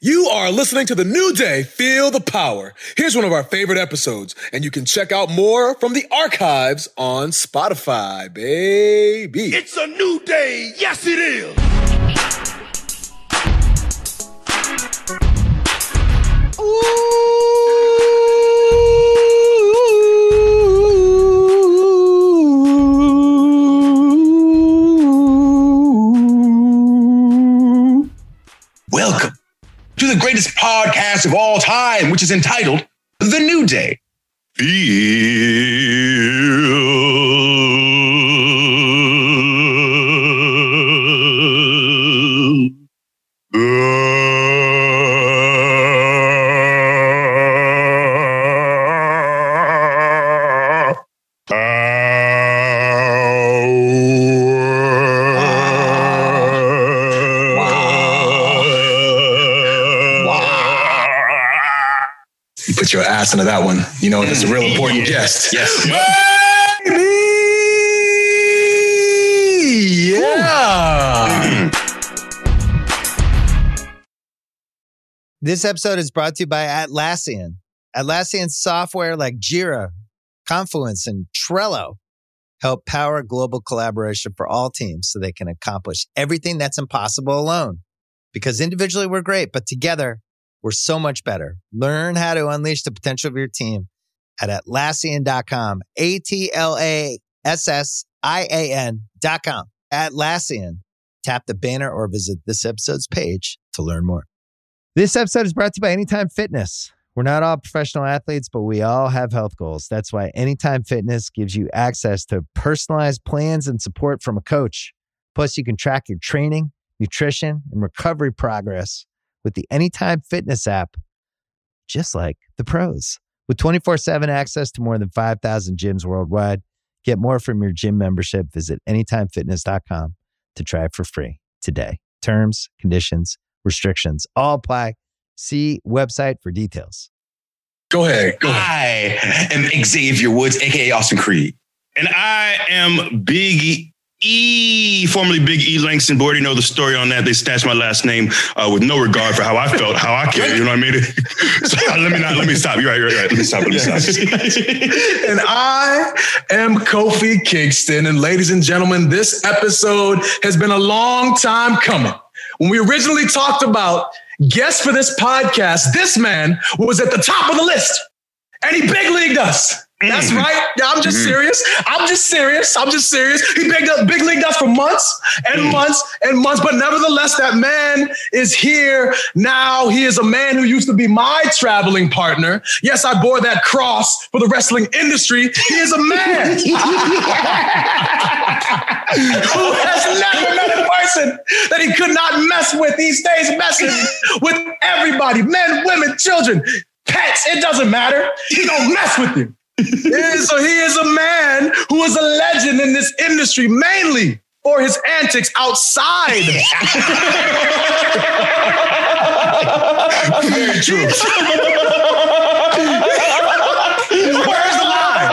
You are listening to the new day, Feel the Power. Here's one of our favorite episodes, and you can check out more from the archives on Spotify, baby. It's a new day. Yes, it is. Welcome of all time, which is entitled The New Day. Put your ass into that one. You know, it's a real important guest. Yes. Baby! Yeah! This episode is brought to you by Atlassian. Atlassian software like Jira, Confluence, and Trello help power global collaboration for all teams so they can accomplish everything that's impossible alone. Because individually we're great, but together we're so much better. Learn how to unleash the potential of your team at Atlassian.com. A T L A S S I A N.com. Atlassian. Tap the banner or visit this episode's page to learn more. This episode is brought to you by Anytime Fitness. We're not all professional athletes, but we all have health goals. That's why Anytime Fitness gives you access to personalized plans and support from a coach. Plus, you can track your training, nutrition, and recovery progress with the Anytime Fitness app, just like the pros. With 24 7 access to more than 5,000 gyms worldwide, get more from your gym membership. Visit AnytimeFitness.com to try it for free today. Terms, conditions, restrictions all apply. See website for details. Go ahead. Go ahead. I am Xavier Woods, aka Austin Creed. And I am Big E, formerly Big E Langston. Boy, you know the story on that. They snatched my last name uh, with no regard for how I felt, how I cared. You know what I mean? so, let me not. Let me stop. You're right. You're right. Let me stop. Let me stop. and I am Kofi Kingston. And ladies and gentlemen, this episode has been a long time coming. When we originally talked about guests for this podcast, this man was at the top of the list and he big leagued us. That's mm-hmm. right. Yeah, I'm just mm-hmm. serious. I'm just serious. I'm just serious. He big up, big league us for months and mm. months and months, but nevertheless, that man is here now. He is a man who used to be my traveling partner. Yes, I bore that cross for the wrestling industry. He is a man who has never met a person that he could not mess with. He stays messing with everybody, men, women, children, pets. It doesn't matter. He don't mess with you. Yeah, so he is a man who is a legend in this industry, mainly for his antics outside. Very true. Where's the lie?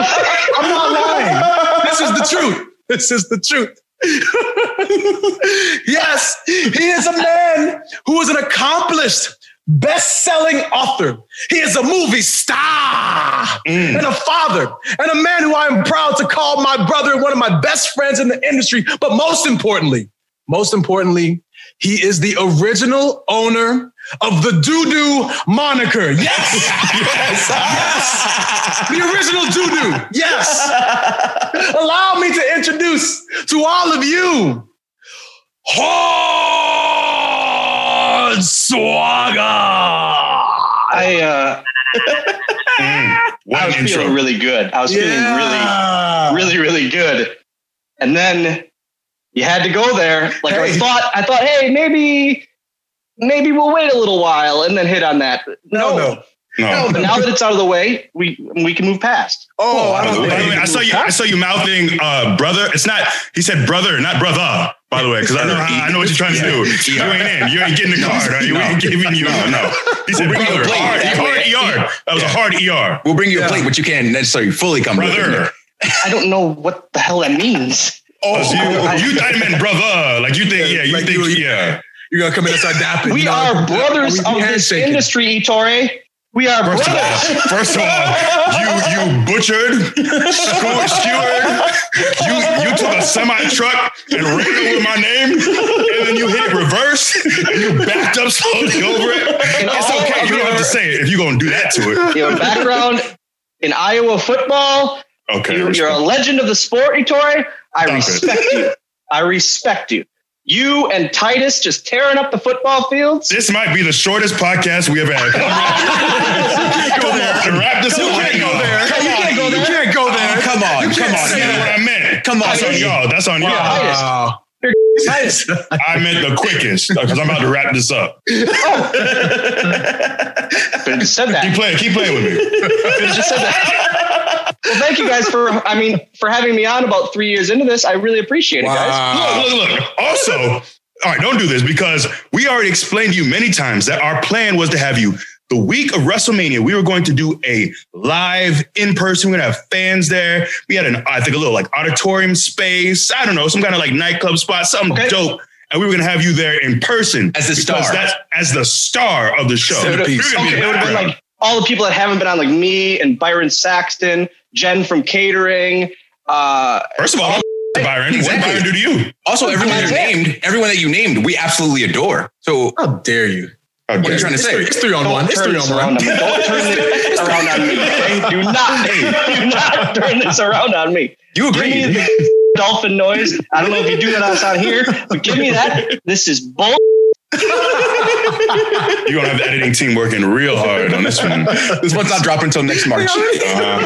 I'm not lying. This is the truth. This is the truth. yes, he is a man who is an accomplished best-selling author. He is a movie star mm. and a father and a man who I am proud to call my brother and one of my best friends in the industry. But most importantly, most importantly, he is the original owner of the doo-doo moniker. Yes, yes, yes. The original doo-doo. Yes. Allow me to introduce to all of you Hornswoggle. I uh, What I was intro. feeling really good. I was Yeah. feeling really, really, really good. And then you had to go there. Like I thought, I thought, hey, maybe, maybe we'll wait a little while and then hit on that. No, no. No. But now that it's out of the way, we we can move past. Oh, I By don't the think way, I saw you. I saw you mouthing, uh, brother. It's not. He said brother, not brother. By the way, because I know I know what you're trying to do. You ain't in. You ain't getting the card. Right? You ain't giving you. No, no. He said bring you a plate. Hard, hard ER. That was a hard ER. We'll bring you a plate, but you can't necessarily fully come. Brother. I don't know what the hell that means. Oh, so you, you thought it meant brother. Like you think, yeah, you like think, you- yeah. You're gonna come in and start dapping. We you know? are brothers We- we of this industry, Ettore. We are First of all, first of all, you you butchered, skewered, skewered. You you took a semi truck and ran over my name, and then you hit it reverse, and you backed up slowly over it. In It's okay. You don't have to say it if you're gonna do that to it. Your background in Iowa football. Okay. You, you're a legend of the sport, Ettore. I Stop it. respect you. I respect you. You and Titus just tearing up the football fields. This might be the shortest podcast we ever had. Come on, wrap this up. can't go there. You can't go there. You can't go there. Come on, You come can't on, say That's what. I meant. Come on, That's on y'all. That's on y'all. Titus. Wow. Titus. I meant the quickest because I'm about to wrap this up. Could've just said Keep playing. Keep playing with me. Could've just said that. Well, thank you guys for, I mean, for having me on about three years into this. I really appreciate it, guys. Look, look, look. Also, all right, don't do this because we already explained to you many times that our plan was to have you the week of WrestleMania. We were going to do a live in person. We're gonna have fans there. We had an, I think, a little like auditorium space. I don't know, some kind of like nightclub spot, something Okay. dope. And we were gonna have you there in person As the star. That's as the star of the show. It would've- You're gonna be okay, it would have been like all the people that haven't been on, like me and Byron Saxton, Jen from catering. Uh, First of all, Byron, what did Exactly. Byron do to you? Also, everyone you named, everyone that you named, we absolutely adore. So How dare you? How What are you trying to It's say? three, it's three on don't one. It's three on one. on. Don't turn this around on me. Okay? Do not, do not turn this around on me. you Give me the dolphin noise. I don't know if you do that outside here, but give me that. This is bull. You're gonna have the editing team working real hard on this one. This one's not dropping until next March. Uh,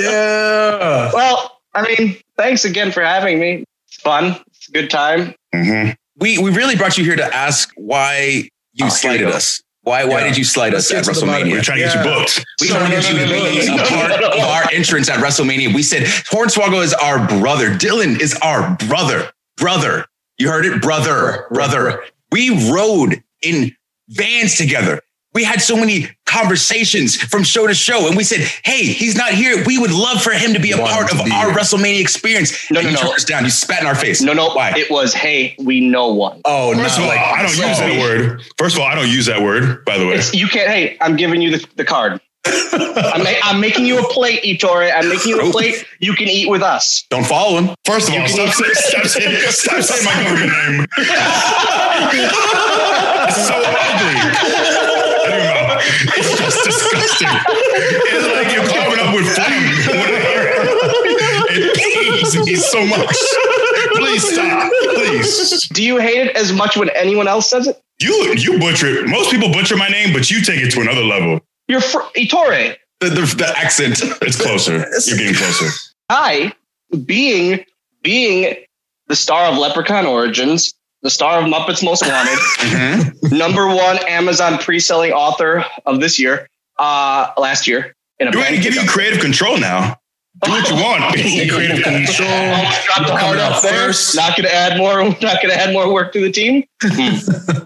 Yeah. Well, I mean, thanks again for having me. It's fun. It's a good time. mhm. We we really brought you here to ask why you Oh, slighted us. Why why Yeah. did you slide Let's at WrestleMania? We're trying to get you booked. We No, wanted no, you no, to no, be no, a part no, no, of our entrance at WrestleMania. We said Hornswoggle is our brother. Dylan is our brother. Brother. You heard it? Brother. Brother. We rode in vans together. We had so many conversations from show to show, and we said, "Hey, he's not here. We would love for him to be a Want part of our here." WrestleMania experience." No, and no, you no. turned us down. You spat in our face. No, no. Why? It was, hey, we know one. Oh no! First of all, like, I don't so- use that word. First of all, I don't use that word. By the way, It's, you can't. Hey, I'm giving you the, the card. I'm, I'm making you a plate, Ettore. I'm making you a plate you can eat with us. Don't follow him. first of all, stop, say, stop, saying, stop saying my government name. it's so ugly. Out of your mouth. It's disgusting. It's like you're clogging up with phlegm. It pains me so much. Please stop. Please. Do you hate it as much when anyone else says it? You you butcher it. Most people butcher my name, but you take it to another level. You're fr- Ettore. The, the, the accent. It's closer. You're getting closer. I, being being the star of Leprechaun Origins, the star of Muppets Most Wanted, Mhm. number one Amazon pre-selling author of this year, uh, last year. In a Do I bank give you creative control now? Do what you want. creative control. Almost dropped the Coming hard out up there. first. Not going to add more. Not going to add more work to the team.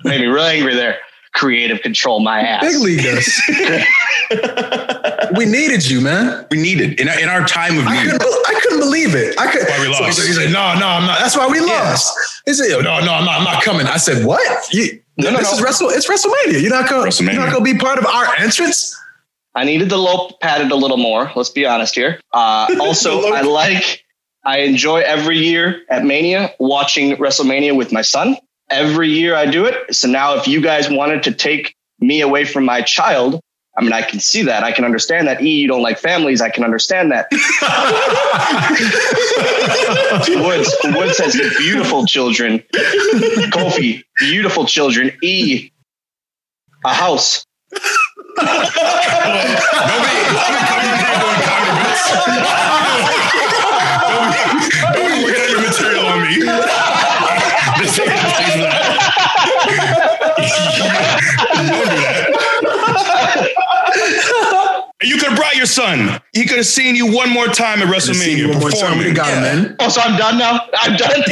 Made me real angry there. Creative control my ass. Big league us. we needed you, man. We needed in our, in our time of I need. couldn't, I couldn't believe it. I could. Why we lost. he's like, he's like, no, no, I'm not. That's why we lost. He said, no, no, I'm not. I'm not coming. I said, what? You, No, no, this no. is Wrestle. It's WrestleMania. You're not going. You're not going to be part of our entrance. I needed the lope padded a little more. Let's be honest here. Uh, also, I like, I enjoy every year at Mania watching WrestleMania with my son. Every year I do it. So now, if you guys wanted to take me away from my child, I mean, I can see that. I can understand that. E, you don't like families. I can understand that. Woods, Woods has beautiful children. Kofi, beautiful children. E, a house. Nobody, nobody coming here doing comedy bits. Nobody son. He could have seen you one more time at See WrestleMania you one more time. We performing. got him, man. Oh, so I'm done now? I'm done?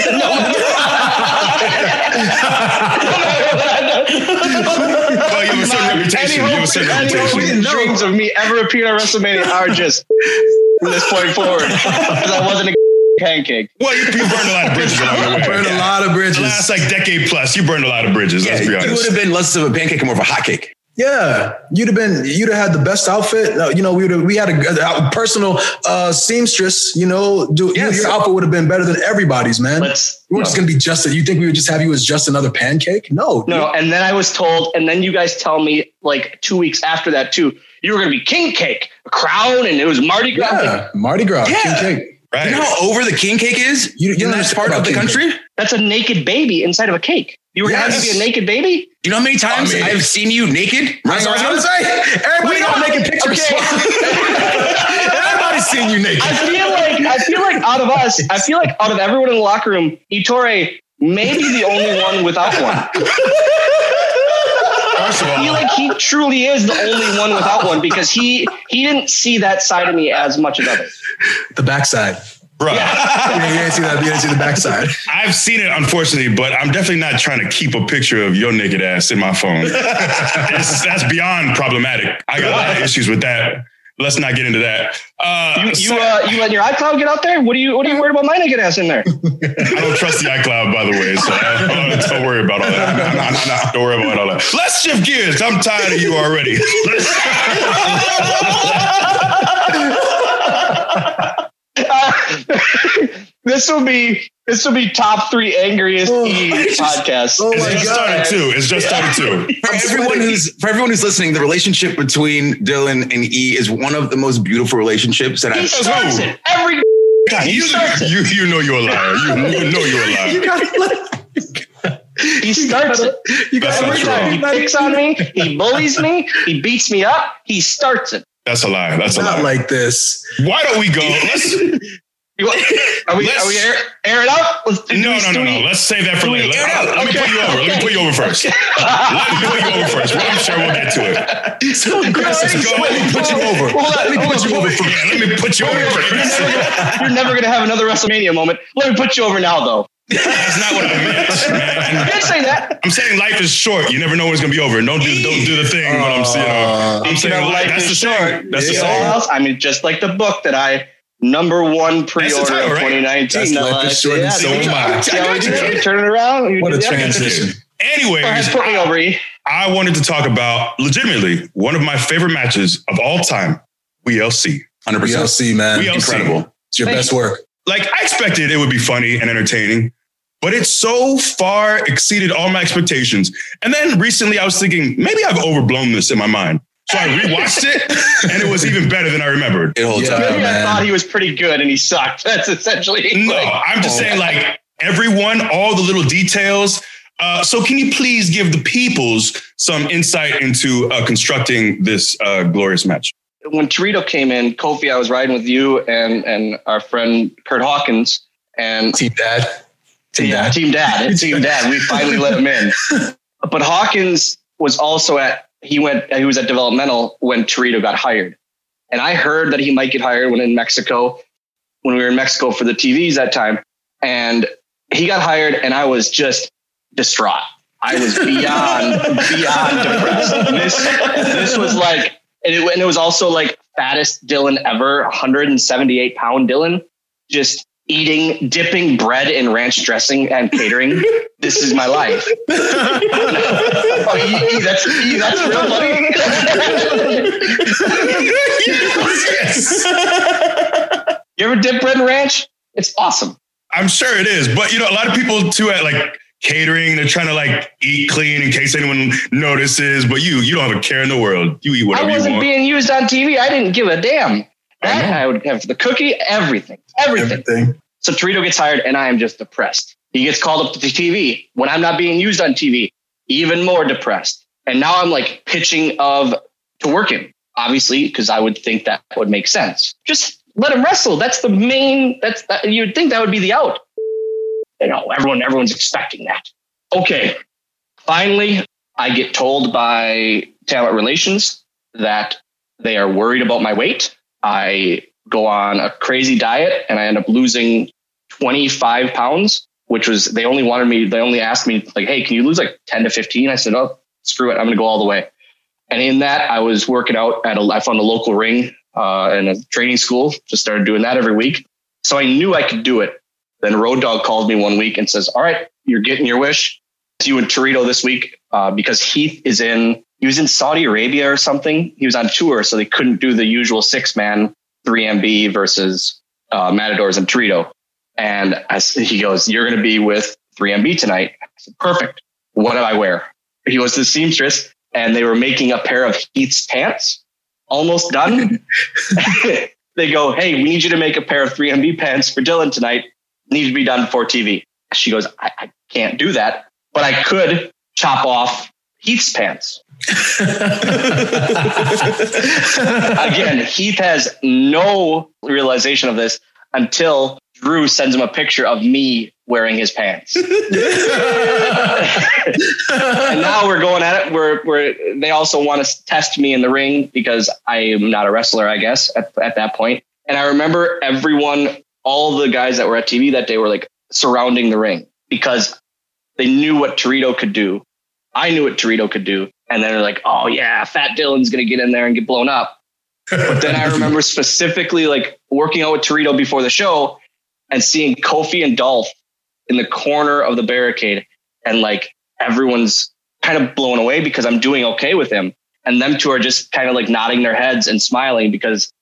Well, you have a certain reputation. You have a certain Any hopes reputation. and dreams of me ever appearing at WrestleMania are just from this point forward. Because I wasn't a pancake. Well, you, you burned a lot of bridges along the way. Burned a lot of The bridges. last like decade plus, you burned a lot of bridges. Yeah, let's be honest. you would have been less of a pancake and more of a hot cake. Yeah, you'd have been. You'd have had the best outfit. You know, we would have. We had a, a personal uh, seamstress. You know, do Yes. your outfit would have been better than everybody's, man. Let's we we're just gonna be just. You think we would just have you as just another pancake? No, No, no, and then I was told, and then you guys tell me like two weeks after that too, you were going to be king cake, a crown, and it was Mardi Gras. Yeah, Mardi Gras, Yeah. king cake. Right. You know how over the king cake is You- you in don't that part of the king country? That's a naked baby inside of a cake. You were going to have to be a naked baby. You know how many times I mean- I've seen you naked That's running what I was around? gonna say. Everybody We not don't- making pictures. Okay. Everybody's seeing you naked. I feel like I feel like out of us, I feel like out of everyone in the locker room, Ettore may be the only one without one. First of I feel like he truly is the only one without one because he he didn't see that side of me as much as others. The backside. Bro, Yeah, you didn't see that. You didn't see the backside. I've seen it unfortunately, but I'm definitely not trying to keep a picture of your naked ass in my phone. It's- that's beyond problematic. I got a lot of issues with that. Let's not get into that. Uh, You you so- uh, you let your iCloud get out there? What do you what are you worried about my naked ass in there? I don't trust the iCloud, by the way, so uh, don't worry about all that. No, no, no, no. Don't worry about all that. Let's shift gears. I'm tired of you already. Uh, this will be this will be top three angriest Oh, E I just- podcasts. oh It's just God. started too. It's just started too. For everyone who's for everyone who's listening, the relationship between Dylan and E is one of the most beautiful relationships that He I've starts it every time. He You, starts it. you, you know you're a liar. You, you know you're a liar. You gotta let. He starts it You That's gotta not every true. time. He picks on me. He bullies me. He beats me up. He starts it. That's a lie. That's a Not lie. like this. Why don't we go? Let's, Are we Let's- are we air, air it out? Let's do no, we- no, no, no. we- Let's save that for later. air it Let, out? let me put you over. Let me put you over first. Let me put you over first. Well, I'm sure we'll get to it. So aggressive. Let's go. Let me put you over. Let me put you over. hold let me put you over first. You're never gonna have another WrestleMania moment. Let me put you over now, though. That's not what I meant, You man. did say that. I'm saying life is short. You never know when it's gonna be over. Don't do don't do the thing. But I'm saying, uh, I'm saying life. life That's the is thing. short. That's the You know thing. what else? I mean, just like the book that I number one pre-order title, of right? 2019. That's no, life is I- short and yeah, so see, am I. see I we got do? you. You Turn it around. You What a transition. Anyway, I, Anyways, put me over. I wanted to talk about legitimately one of my favorite matches of all time. WeeLC. 100%. BLC, man. WeeLC. Incredible. It's your Thank best you. work. like I expected it would be funny and entertaining, but it so far exceeded all my expectations. And then recently I was thinking, maybe I've overblown this in my mind. So I rewatched it and it was even better than I remembered. It holds Yeah. up. Maybe I thought he was pretty good and he sucked. That's essentially. No, like- I'm just Oh. saying, like everyone, all the little details. Uh, so can you please give the peoples some insight into uh, constructing this uh, glorious match? when Torito came in, Kofi, I was riding with you and and our friend Kurt Hawkins and Team Dad. Team yeah, Dad. Team Dad. It's Team Dad. We finally let him in. But Hawkins was also at he went he was at developmental when Torito got hired. And I heard that he might get hired when in Mexico, when we were in Mexico for the TVs that time. And he got hired and I was just distraught. I was beyond beyond depressed. This this was like and it, and it was also like fattest Dylan ever, 178 pound Dylan, just eating, dipping bread in ranch dressing and catering. this is my life. oh, you, you- that's you, that's real funny. you ever dip bread in ranch? It's awesome. I'm sure it is, but you know, a lot of people too at like catering, they're trying to like eat clean in case anyone notices. But you, you don't have a care in the world. You eat I whatever you wasn't being used on TV. I didn't give a damn. I That know. I, would have the cookie, everything, everything. Everything. So Torito gets hired, and I am just depressed. He gets called up to the TV when I'm not being used on TV, even more depressed. And now I'm like pitching of to work him, obviously, because I would think that would make sense. Just let him wrestle. That's the main. That's that, you'd think that would be the out. You know, everyone, everyone's expecting that. Okay, finally, I get told by talent relations that they are worried about my weight. I go on a crazy diet and I end up losing 25 pounds, which was, they only wanted me, they only asked me, like, hey, can you lose like 10 to 15? I said, oh, screw it. I'm going to go all the way. And in that, I was working out at a, I found a local ring uh, in a training school, just started doing that every week. So I knew I could do it. Then Road Dog called me one week and says, All right, you're getting your wish. It's you and Torito this week uh, because Heath is in, he was in Saudi Arabia or something. He was on tour, so they couldn't do the usual six man 3MB versus uh, Matadors and Torito. And I, he goes, You're going to be with 3MB tonight. I said, Perfect. What do I wear? He was the seamstress and they were making a pair of Heath's pants. Almost done. they go, Hey, we need you to make a pair of 3MB pants for Dylan tonight. Need to be done for TV. She goes, I, I can't do that, but I could chop off Heath's pants. Again, Heath has no realization of this until Drew sends him a picture of me wearing his pants. and now we're going at it. We're, we're, they also want to test me in the ring because I am not a wrestler, I guess, at, at that point. And I remember everyone, all the guys that were at TV that day were like surrounding the ring because they knew what Torito could do. I knew what Torito could do. And then they're like, oh, yeah, Fat Dylan's going to get in there and get blown up. But then I remember specifically like working out with Torito before the show and seeing Kofi and Dolph in the corner of the barricade and like everyone's kind of blown away because I'm doing okay with him. And them two are just kind of like nodding their heads and smiling because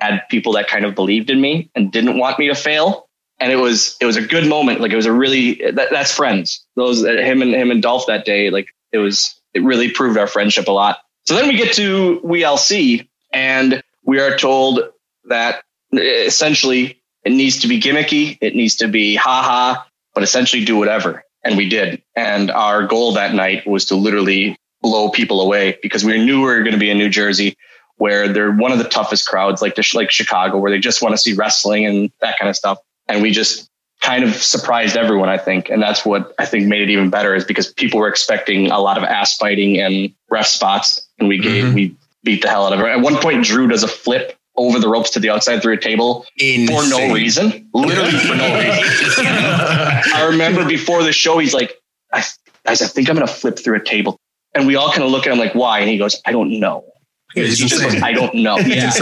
I had people that kind of believed in me and didn't want me to fail. And it was, it was a good moment. Like it was a really, that, that's friends. Those, uh, him and him and Dolph that day, like it was, it really proved our friendship a lot. So then we get to WeeLC and we are told that uh, essentially it needs to be gimmicky. It needs to be haha, but essentially do whatever. And we did. And our goal that night was to literally blow people away because we knew we were going to be in New Jersey where they're one of the toughest crowds, like like Chicago, where they just want to see wrestling and that kind of stuff. And we just kind of surprised everyone, I think. And that's what I think made it even better is because people were expecting a lot of ass fighting and ref spots. And we gave, mm-hmm. we beat the hell out of it. At one point, Drew does a flip over the ropes to the outside through a table Insane. for no reason, literally for no reason. I remember before the show, he's like, I, I think I'm going to flip through a table. And we all kind of look at him like, why? And he goes, I don't know. Yeah, he just goes, I don't know. Yeah.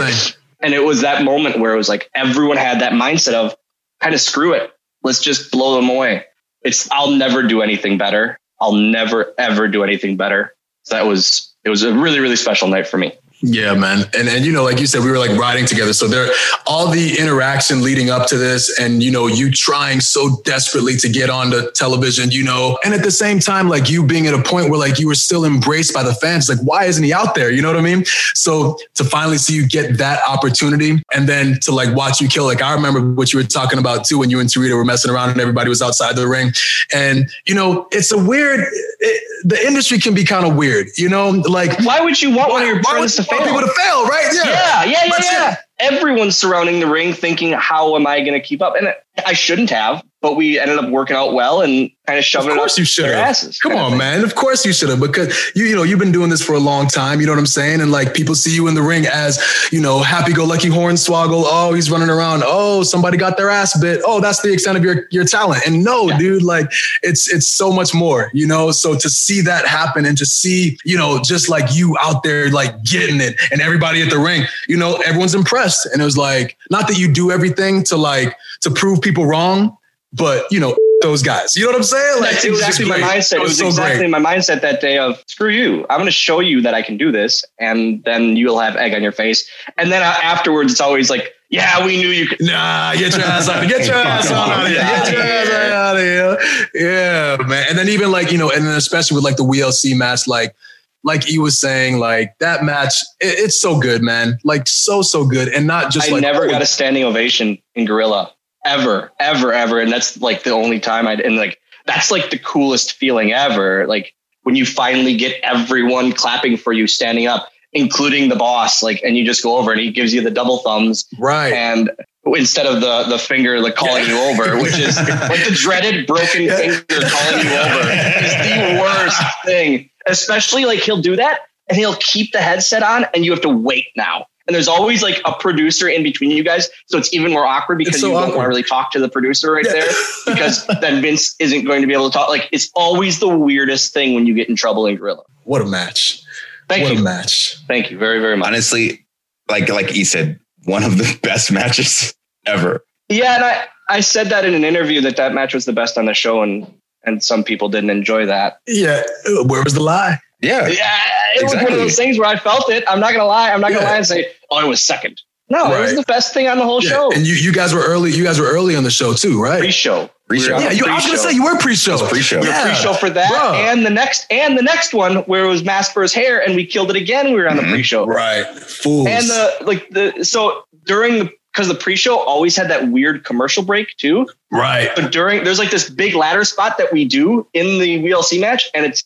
and it was that moment where it was like everyone had that mindset of kind of screw it. Let's just blow them away. It's I'll never do anything better. I'll never ever do anything better. So that was it was a really, really special night for me. Yeah, man. And and you know, like you said, we were like riding together. So there all the interaction leading up to this and you know, you trying so desperately to get onto television, you know, and at the same time, like you being at a point where like you were still embraced by the fans. Like, why isn't he out there? You know what I mean? So to finally see you get that opportunity and then to like watch you kill, like I remember what you were talking about too when you and Torito were messing around and everybody was outside the ring. And you know, it's a weird it, the industry can be kind of weird, you know, like why would you want why, one of your friends to fail. people to fail, right? Yeah, yeah, yeah, yeah. yeah. Everyone's surrounding the ring thinking, how am I going to keep up? And I shouldn't have, but we ended up working out well and kind of shoving of course it up you should their asses. Come on, man. Of course you should have because you, you know, you've been doing this for a long time. You know what I'm saying? And like people see you in the ring as, you know, happy go lucky hornswoggle. Oh, he's running around. Oh, somebody got their ass bit. Oh, that's the extent of your, your talent. And no, yeah. dude, like it's, it's so much more, you know? So to see that happen and to see, you know, just like you out there, like getting it and everybody at the ring, you know, everyone's impressed. And it was like, not that you do everything to like, to prove people wrong, but you know, those guys. You know what I'm saying? Like That's exactly my mindset. It was, it was so exactly great. my mindset that day of screw you. I'm going to show you that I can do this, and then you'll have egg on your face. And then uh, afterwards, it's always like, yeah, we knew you could. Nah, get your ass out. Get your ass out of here. Get your ass out of here. Yeah, man. And then even like you know, and then especially with like the WeeLC match, like like he was saying, like that match, it, it's so good, man. Like so, so good. And not just I like, never oh, got a standing ovation in Gorilla ever, ever, ever. And that's like the only time I'd, and like, that's like the coolest feeling ever. Like when you finally get everyone clapping for you, standing up, including the boss, like, and you just go over and he gives you the double thumbs. Right. And instead of the, the finger, like calling you over, which is like the dreaded broken finger calling you over is the worst thing, especially like he'll do that and he'll keep the headset on and you have to wait now and there's always like a producer in between you guys. So it's even more awkward because so you awkward. don't want to really talk to the producer right yeah. there because then Vince isn't going to be able to talk. Like it's always the weirdest thing when you get in trouble in Gorilla. What a match. Thank what you. a match. Thank you very, very much. Honestly, like like he said, one of the best matches ever. Yeah, and I, I said that in an interview that that match was the best on the show, and and some people didn't enjoy that. Yeah. Where was the lie? Yeah. Yeah, it was one of those things where I felt it. I'm not gonna lie. I'm not gonna lie and say, oh, it was second. No, it was the best thing on the whole Yeah. show. And you, you guys were early. You guys were early on the show too, right? Pre-show. Pre-show. We were on Yeah, I was gonna say you were pre-show. pre-show. We were Yeah. pre-show for that, Bro. and the next, and the next one where it was mask for his hair, and we killed it again. We were on the Mhm. pre-show, Right. Fools. and the like the so during the because the pre-show always had that weird commercial break too. right. But during there's like this big ladder spot that we do in the WeeLC match, and it's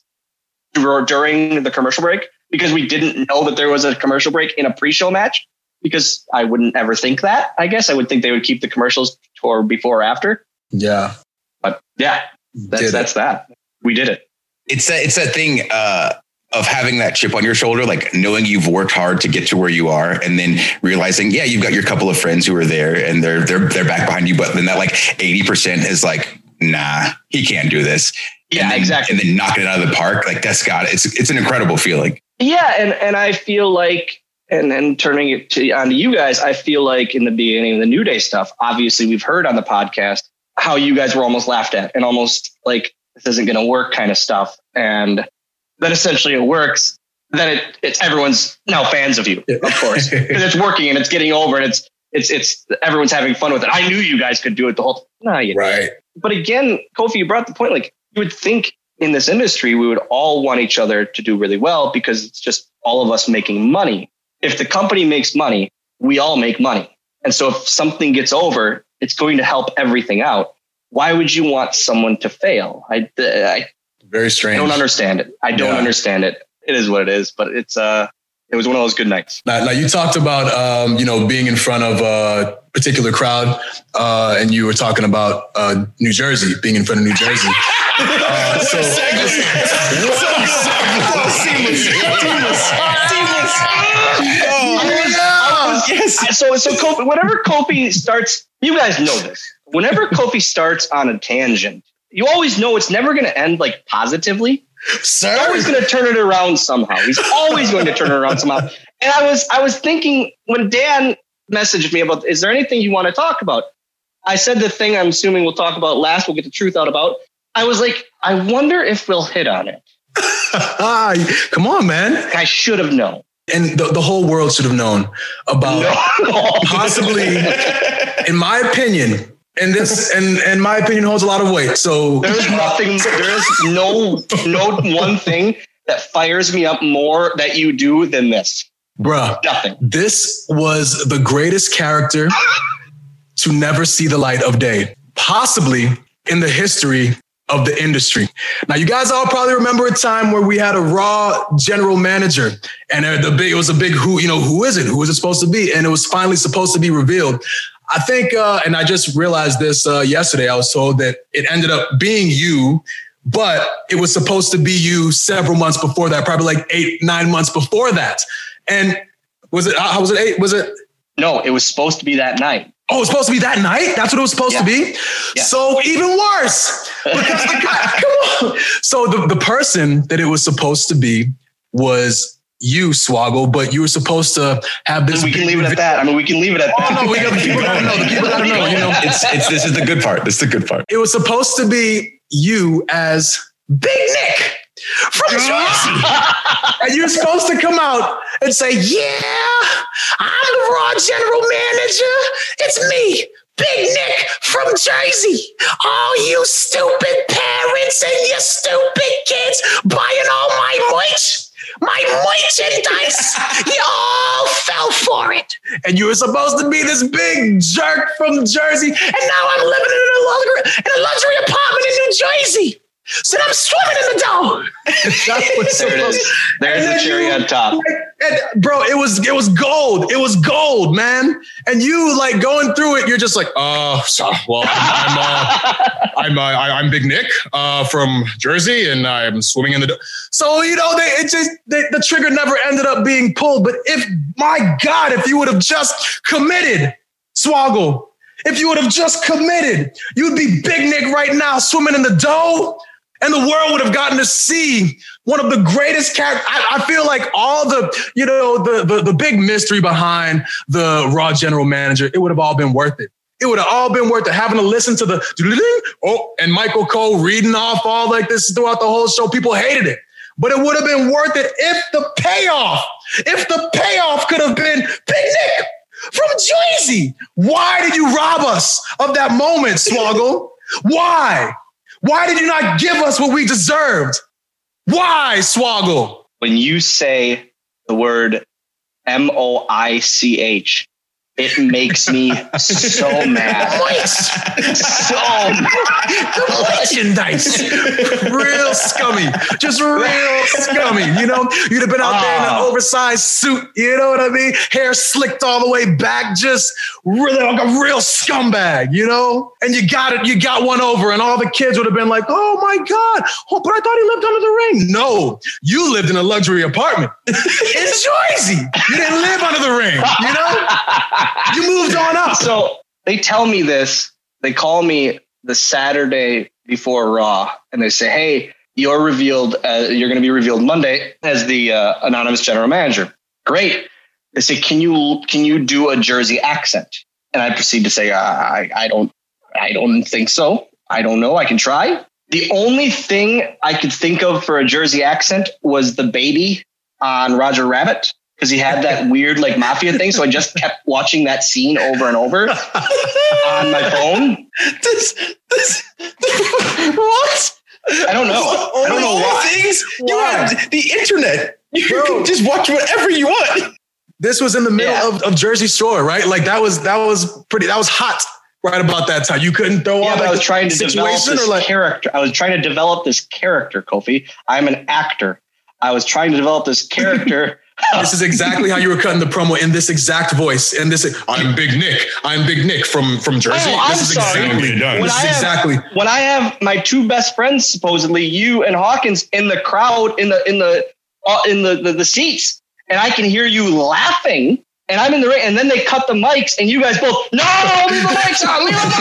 during the commercial break because we didn't know that there was a commercial break in a pre-show match. Because I wouldn't ever think that. I guess I would think they would keep the commercials or before or after. Yeah. But yeah, Did that's it. that's that. We did it. it's that it's that thing uh, of having that chip on your shoulder, like knowing you've worked hard to get to where you are, and then realizing, yeah, you've got your couple of friends who are there, and they're they're they're back behind you, but then that like eighty percent is like, nah, he can't do this. Yeah, and then, exactly. And then knocking it out of the park, like that's got it. It's it's an incredible feeling. Yeah, and and I feel like and then turning it to onto you guys, I feel like in the beginning of the New Day stuff, obviously we've heard on the podcast how you guys were almost laughed at and almost like this isn't going to work kind of stuff, and then essentially it works. Then it it's everyone's now fans of you, of course, because it's working and it's getting over and it's it's it's everyone's having fun with it. I knew you guys could do it the whole. No, you Right. but again, Kofi, you brought the point. Like you would think in this industry, we would all want each other to do really well because it's just all of us making money. If the company makes money, we all make money. And so if something gets over, it's going to help everything out. Why would you want someone to fail? I, I, Very strange. I don't understand it. I don't Yeah. understand it. It is what it is, but it's, uh, it was one of those good nights. Now, now you talked about um, you know being in front of a particular crowd, uh, and you were talking about uh, New Jersey, being in front of New Jersey. Uh, so, Yes. So so Kofi, whenever Kofi starts, you guys know this. Whenever Kofi starts on a tangent, you always know it's never going to end like positively. He's always sir, going to turn it around somehow. He's always going to turn it around somehow. And I was I was thinking when Dan messaged me about, is there anything you want to talk about? I said the thing I'm assuming we'll talk about last. We'll get the truth out about. I was like, I wonder if we'll hit on it. Come on, man! I should have known. And the, the whole world should have known about No. possibly, in my opinion, and this and and my opinion holds a lot of weight. So There's nothing. There's no no one thing that fires me up more that you do than this. bruh, Nothing. this was the greatest character to never see the light of day, possibly in the history of the industry. Now, you guys all probably remember a time where we had a Raw general manager, and the big it was a big who you know who is it? Who is it supposed to be? And it was finally supposed to be revealed. I think, uh, and I just realized this uh, yesterday. I was told that it ended up being you. But it was supposed to be you several months before that, probably like eight, nine months before that. And was it? How was it? Eight? Was it? No, it was supposed to be that night. Oh, it was supposed to be that night. That's what it was supposed to be. Yeah. So even worse. Because the guy, come on. So the, the person that it was supposed to be was you, Swoggle, but you were supposed to have this. we can leave it at that. I mean, we can leave it at that. Oh that. no, we got the people gotta know. The people gotta know. You know, It's it's this is the good part. This is the good part. it was supposed to be you as Big Nick from Jersey. and you're supposed to come out and say, Yeah, I'm the Raw General Manager. It's me, Big Nick from Jersey. All you stupid parents and your stupid kids buying all my merch. My merchandise, you all fell for it. And you were supposed to be this big jerk from Jersey, and now I'm living in a luxury, in a luxury apartment in New Jersey. So I'm swimming in the dough. That's what's There it is. There's And the cherry you- on top. and, bro, it was it was gold. It was gold, man. And you like going through it, you're just like, oh, so, well, I'm uh, I'm uh, I- I'm Big Nick uh, from Jersey, and I'm swimming in the. do-" So you know, they it just they, the trigger never ended up being pulled. But if my God, if you would have just committed, Swoggle, if you would have just committed, you'd be Big Nick right now, swimming in the dough. And the world would have gotten to see one of the greatest characters. I, I feel like all the, you know, the, the the big mystery behind the Raw general manager, it would have all been worth it It would have all been worth it having to listen to the oh and Michael Cole reading off all like this throughout the whole show. People hated it. But it would have been worth it if the payoff, if the payoff could have been Big Nick from Jersey. Why did you rob us of that moment, Swoggle? Why? Why did you not give us what we deserved? Why, Swoggle? When you say the word M O I C H, it makes me so mad. so the merchandise. real scummy. Just real scummy. You know, you'd have been out there in an Oh. oversized suit. You know what I mean? Hair slicked all the way back, just really like a real scumbag, you know? And you got it, you got one over, and all the kids would have been like, oh my God. Oh, but I thought he lived under the ring. No, you lived in a luxury apartment in Jersey. You didn't live under the ring, you know? You moved on up. so they tell me this. They call me the Saturday before Raw, and they say, "Hey, you're revealed. Uh, you're going to be revealed Monday as the uh, anonymous general manager." Great. They say, "Can you can you do a Jersey accent?" And I proceed to say, "I I don't I don't think so. I don't know. I can try." The only thing I could think of for a Jersey accent was the baby on Roger Rabbit because he had that weird like mafia thing. So I just kept watching that scene over and over on my phone. This, this, what? I don't know. I don't know All why. Things, you Why? have the internet. You Bro. can just watch whatever you want. This was in the middle Yeah. of, of Jersey Shore, right? Like that was that was pretty that was hot right about that time. You couldn't throw Yeah, all like I was trying to develop this or like character. I was trying to develop this character, Kofi. I'm an actor. I was trying to develop this character. this is exactly how you were cutting the promo in this exact voice. And this I'm Big Nick. I'm Big Nick from from Jersey. Oh, I'm this is sorry. exactly Done. When this is I have- exactly when I have my two best friends, supposedly you and Hawkins, in the crowd, in the in the uh, in the, the the seats, and I can hear you laughing. And I'm in the ring, and then they cut the mics, and you guys both, no, leave the mics on, leave them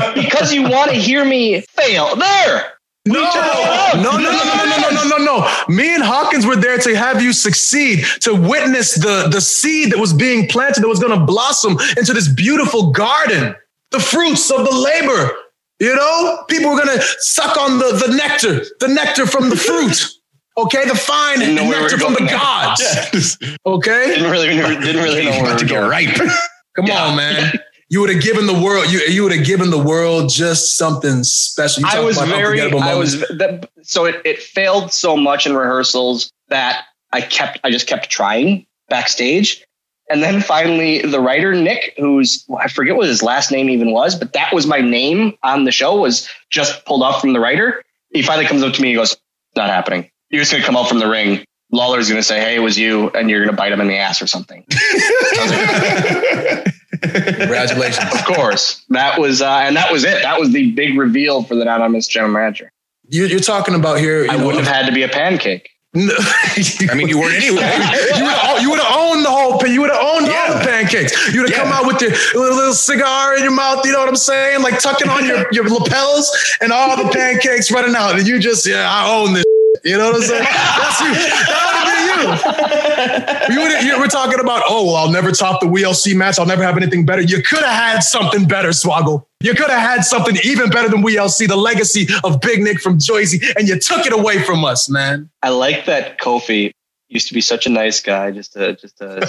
on, because you want to hear me fail. There, No, no, no, no, no, no, no, no, no, no. Me and Hawkins were there to have you succeed, to witness the, the seed that was being planted that was going to blossom into this beautiful garden, the fruits of the labor. You know, people were going to suck on the, the nectar, the nectar from the fruit. Okay, the fine Didn't know where we nectar from the going there. gods. Okay, didn't really didn't really know where about to we get were ripe. come Yeah. on, man. You would have given the world you you would have given the world just something special. You I was about very, unforgettable I was, that, so it, it failed so much in rehearsals that I kept, I just kept trying backstage. And then finally the writer, Nick, who's, I forget what his last name even was, but that was my name on the show was just pulled off from the writer. He finally comes up to me. He goes, not happening. You're just going to come out from the ring. Lawler's going to say, Hey, it was you. And you're going to bite him in the ass or something. Congratulations. of course. That was, uh, and that was it. That was the big reveal for the anonymous general manager. You, you're talking about here. You I know, wouldn't have had to be a pancake. No. I mean, you weren't anyway. you would have you owned the whole pan- you would have owned all the pancakes. You'd have come out with your little, little cigar in your mouth, you know what I'm saying? Like tucking on your, your lapels and all the pancakes running out. And you just, yeah, I own this. You know what I'm saying? That's you. That would have been you. You would we're talking about, oh, well, I'll never top the WeeLC match. I'll never have anything better. You could have had something better, Swoggle. You could have had something even better than WeeLC, the legacy of Big Nick from Jersey, and you took it away from us, man. I like that Kofi used to be such a nice guy, just a just a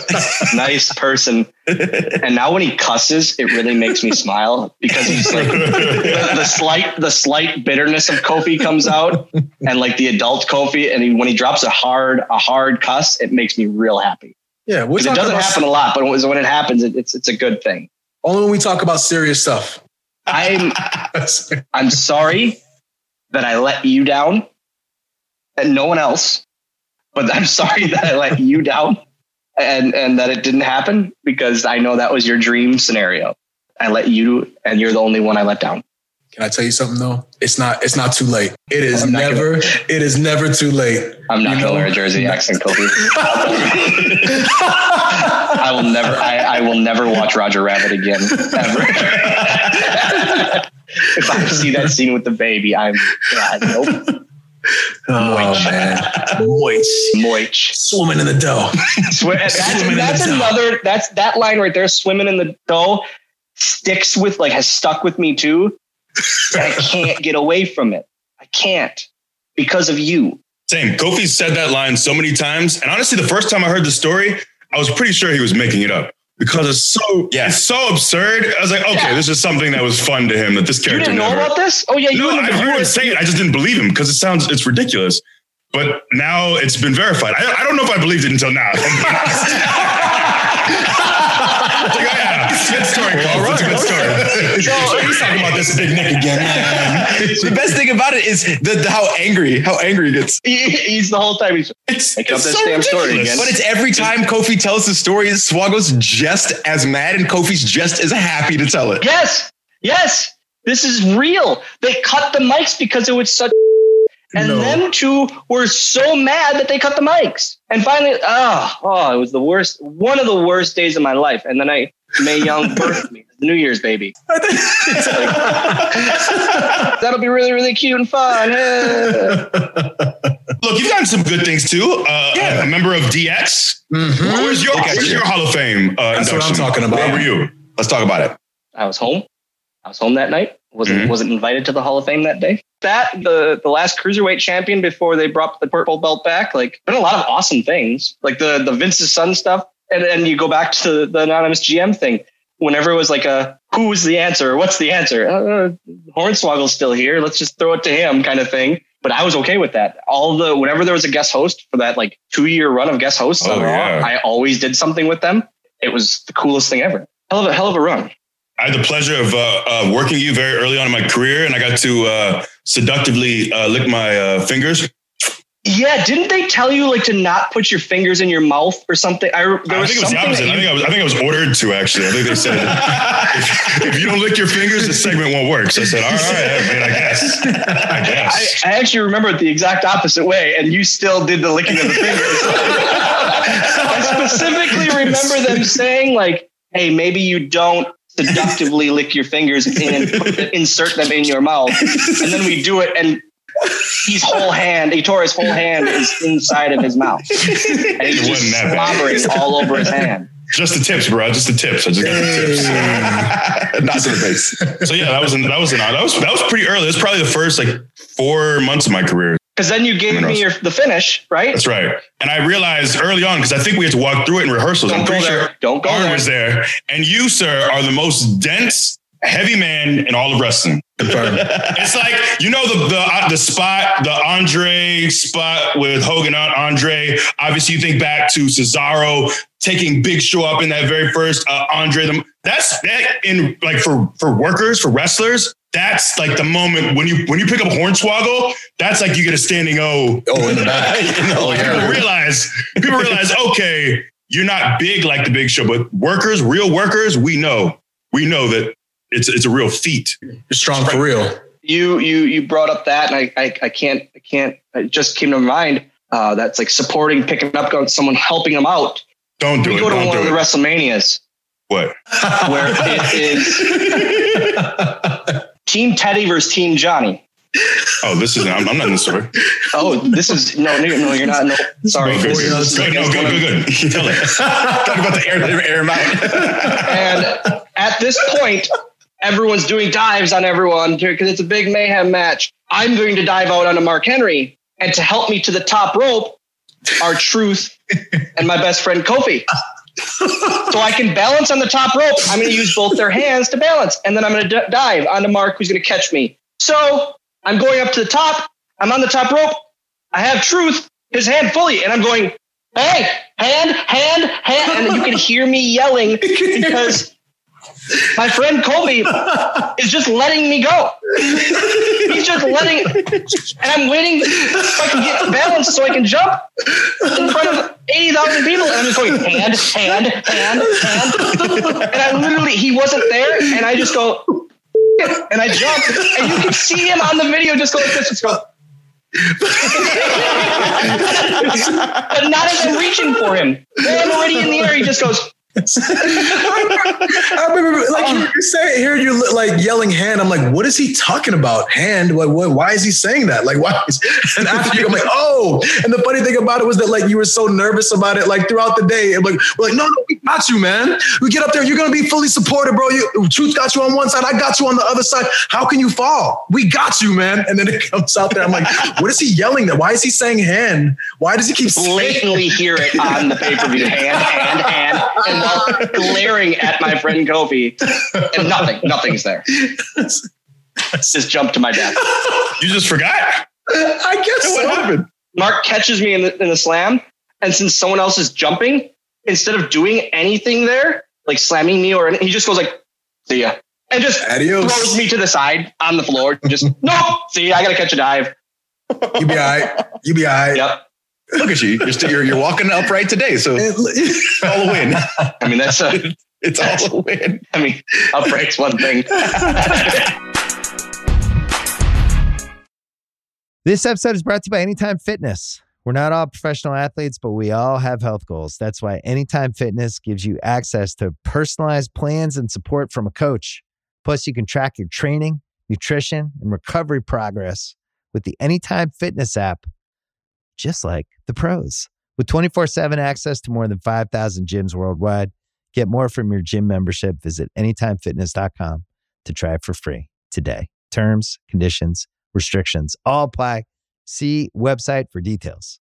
nice person. And now when he cusses, it really makes me smile because he's like the, the slight the slight bitterness of Kofi comes out, and like the adult Kofi, and he, when he drops a hard a hard cuss, it makes me real happy. Yeah, it doesn't about happen a lot, but when when it happens, it, it's it's a good thing. only when we talk about serious stuff. I'm I'm sorry that I let you down and no one else, but I'm sorry that I let you down and, and that it didn't happen because I know that was your dream scenario. I let you, and you're the only one I let down. Can I tell you something though? It's not. It's not too late. It is I'm gonna- never. it is never too late. I'm not You to know- wear a jersey accent, Kobe. I will never. I, I will never watch Roger Rabbit again ever. if I see that scene with the baby, I'm yeah, nope. Oh man, moist, Moich. swimming in the dough. Swi- that's Swimming that's the dough. another. That's that line right there. Swimming in the dough sticks with like has stuck with me too. I can't get away from it. I can't because of you. Same. Kofi said that line so many times, and honestly, the first time I heard the story, I was pretty sure he was making it up because it's so Yeah. it's so absurd. I was like, okay, Yeah. this is something that was fun to him that this You character didn't know never. about this? Oh yeah, you No, wouldn't I have heard him say it. I just didn't believe him because it sounds it's ridiculous. But now it's been verified. I, I don't know if I believed it until now. Like, yeah, it's a good story, Cole. It's a good story. So He's talking about this big Nick again. the best thing about it is the, the- how angry, how angry he gets. He- He's the whole time. He's It's, Make up it's this so damn story ridiculous. again. But it's every time Kofi tells the story, Swoggle's just as mad and Kofi's just as happy to tell it. yes, yes. This is real. They cut the mics because it was such. And No. them two were so mad that they cut the mics. And finally, oh, oh, it was the worst, one of the worst days of my life. And then I, Mae Young birthed me, New Year's baby. That'll be really, really cute and fun. Look, you've gotten some good things too. Uh, Yeah. A member of DX. Mhm. Where's your Where's your Hall of Fame? Uh, That's what I'm talking about. Where were you? Let's talk about it. I was home. I was home that night. wasn't Mhm. wasn't invited to the Hall of Fame that day. That the the last cruiserweight champion before they brought the purple belt back. Like been a lot of awesome things, like the the Vince's son stuff, and and you go back to the anonymous GM thing. Whenever it was like a who's the answer, what's the answer? Uh, Hornswoggle's still here. Let's just throw it to him, kind of thing. But I was okay with that. All the whenever there was a guest host for that like two year run of guest hosts Oh, yeah. I always did something with them. It was the coolest thing ever. Hell of a hell of a run. I had the pleasure of uh, uh, working you very early on in my career, and I got to uh, seductively uh, lick my uh, fingers. Yeah, didn't they tell you like to not put your fingers in your mouth or something? I there I think it was the opposite. that I think I was. I think I was ordered to actually. I think they said if, if you don't lick your fingers, the segment won't work. So I said, all right, I, mean, I guess. I I, guess. I actually remember it the exact opposite way, and you still did the licking of the fingers. So I specifically remember them saying like, "Hey, maybe you don't seductively lick your fingers and put, insert them in your mouth," and then we do it, and his whole hand, he tore his whole hand is inside of his mouth, and he's just wasn't that bad. slobbering all over his hand. Just the tips, bro. Just the tips. I just got the tips. Not to the face. So yeah, that was an, that was an, that was that was pretty early. That's probably the first like four months of my career. Because then you gave me your the finish, right? That's right. And I realized early on because I think we had to walk through it in rehearsals. I'm Don't go pretty there. sure Don't go Arn there. was there, and you, sir, are the most dense, heavy man in all of wrestling. Confirmed. It's like you know the the uh, the spot, the Andre spot with Hogan on Andre. Obviously, you think back to Cesaro taking Big Show up in that very first uh, Andre. The, that's that in like for for workers for wrestlers. That's like the moment when you when you pick up Hornswoggle. That's like you get a standing O. Oh, in the back. Oh, People realize people realize okay, you're not big like the Big Show, but workers, real workers, we know we know that it's it's a real feat. You're strong for real. you you you brought up that, and I I, I can't I can't. It just came to mind. Uh, that's like supporting, picking up, going someone helping them out. Don't do we it. go to one of the it. WrestleManias What? where it is Team Teddy versus Team Johnny. Oh, this is I'm, I'm not in the story. Oh, this is no, no, no you're not. No, sorry. Okay. This is- is Good, no, against good, one good, good. Tell it. Talk about the air, air him out. And at this point, everyone's doing dives on everyone because it's a big mayhem match. I'm going to dive out onto Mark Henry, and to help me to the top rope are Truth and my best friend Kofi. so I can balance on the top rope. I'm going to use both their hands to balance, and then I'm going to d- dive onto Mark, who's going to catch me. So I'm going up to the top. I'm on the top rope. I have Truth, his hand fully, and I'm going, hey, hand, hand, hand. And you can hear me yelling because my friend Colby is just letting me go. He's just letting, and I'm waiting so I can get the balance so I can jump in front of 80,000 people. And I'm just going hand, hand, hand, hand. And I literally, he wasn't there. And I just go, and I jump. And you can see him on the video just go like this, just go. but not as I'm reaching for him. When I'm already in the air, he just goes, I remember, like oh. you were saying, hearing you like yelling hand. I'm like, what is he talking about? Hand? Like, what, why is he saying that? Like, why? Is, and after you, I'm like, oh. And the funny thing about it was that like you were so nervous about it, like throughout the day. I'm like, we're like, no, no, we got you, man. We get up there, you're gonna be fully supported, bro. You, Truth got you on one side, I got you on the other side. How can you fall? We got you, man. And then it comes out there. I'm like, what is he yelling That Why is he saying hand? Why does he keep blatantly hear it on the pay per view? Hand, hand, hand, and while glaring at my friend Kofi, and nothing, nothing's there. Just jump to my death. You just forgot. I guess What so. happened? Mark catches me in the, in the slam, and since someone else is jumping, instead of doing anything there, like slamming me or anything, he just goes like, "See ya," and just Adios. throws me to the side on the floor. Just no, see, I gotta catch a dive. You be all right. You be all right. Yep. Look at you. You're, still, you're, you're walking upright today. So it's all a win. I mean, that's a. It's all a win. I mean, upright's one thing. This episode is brought to you by Anytime Fitness. We're not all professional athletes, but we all have health goals. That's why Anytime Fitness gives you access to personalized plans and support from a coach. Plus, you can track your training, nutrition, and recovery progress with the Anytime Fitness app, just like the pros. With 24 7 access to more than 5,000 gyms worldwide, get more from your gym membership. Visit AnytimeFitness.com to try it for free today. Terms, conditions, restrictions all apply. See website for details.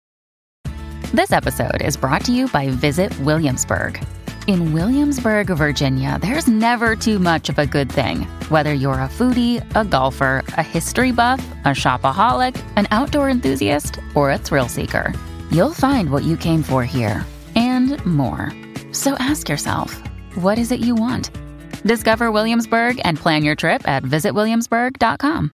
This episode is brought to you by Visit Williamsburg. In Williamsburg, Virginia, there's never too much of a good thing. Whether you're a foodie, a golfer, a history buff, a shopaholic, an outdoor enthusiast, or a thrill seeker, you'll find what you came for here and more. So ask yourself, what is it you want? Discover Williamsburg and plan your trip at visitwilliamsburg.com.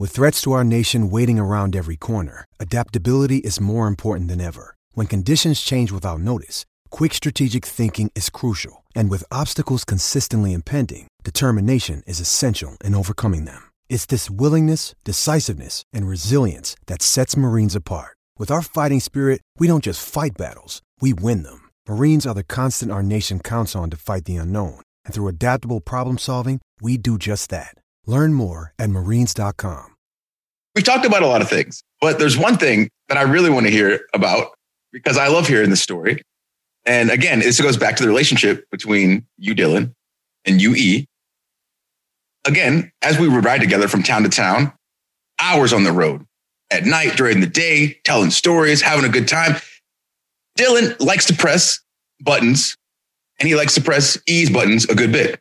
With threats to our nation waiting around every corner, adaptability is more important than ever. When conditions change without notice, quick strategic thinking is crucial. And with obstacles consistently impending, determination is essential in overcoming them. It's this willingness, decisiveness, and resilience that sets Marines apart. With our fighting spirit, we don't just fight battles, we win them. Marines are the constant our nation counts on to fight the unknown. And through adaptable problem solving, we do just that. Learn more at marines.com. We talked about a lot of things, but there's one thing that I really want to hear about because I love hearing the story. And again, this goes back to the relationship between you, Dylan, and you, E. Again, as we would ride together from town to town, hours on the road, at night, during the day, telling stories, having a good time. Dylan likes to press buttons and he likes to press E's buttons a good bit.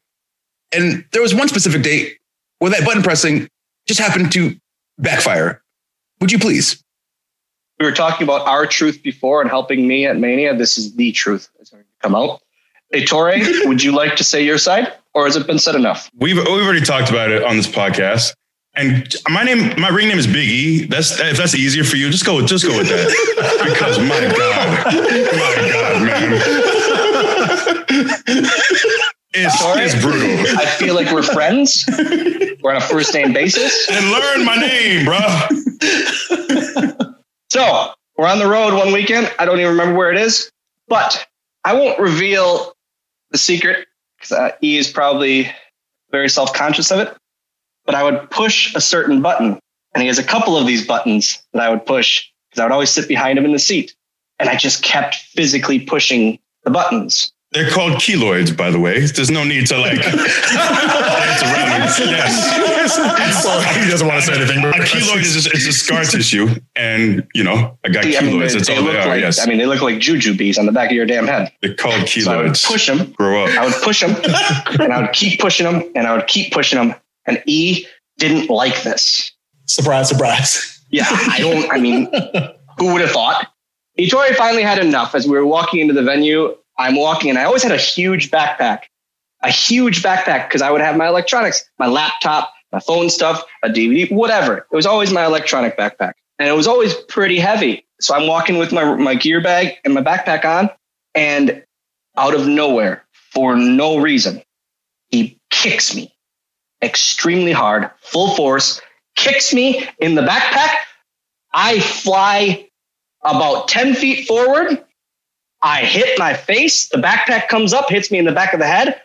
And there was one specific date where that button pressing just happened to backfire. Would you please? We were talking about our truth before and helping me at Mania. This is the truth that's going to come out. Hey, Torre, would you like to say your side, or has it been said enough? We've we've already talked about it on this podcast. And my name, my ring name is Big E. That's if that's easier for you, just go, just go with that. because my God, my God, man, it's, Sorry? it's brutal. I feel like we're friends. We're on a first name basis. And learn my name, bro. So we're on the road one weekend. I don't even remember where it is, but I won't reveal the secret because uh, E is probably very self conscious of it. But I would push a certain button, and he has a couple of these buttons that I would push because I would always sit behind him in the seat, and I just kept physically pushing the buttons. They're called keloids, by the way. There's no need to like dance around. Yes. Well, he doesn't want to say anything. A But keloid is just, it's a scar tissue, and you know I got I mean, keloids. they, That's they all look they are. like, Yes, I mean, they look like juju bees on the back of your damn head. they're called So I would keloids. push them, Grow up. I would push them, and I would keep pushing them, and I would keep pushing them. And E didn't like this. surprise, surprise. Yeah, I don't, I mean, who would have thought? Ettore finally had enough as we were walking into the venue. I'm walking and I always had a huge backpack, a huge backpack because I would have my electronics, my laptop, my phone stuff, a DVD, whatever. It was always my electronic backpack and it was always pretty heavy. So I'm walking with my, my gear bag and my backpack on and out of nowhere for no reason, he kicks me extremely hard, full force, kicks me in the backpack. I fly about 10 feet forward. I hit my face. The backpack comes up, hits me in the back of the head.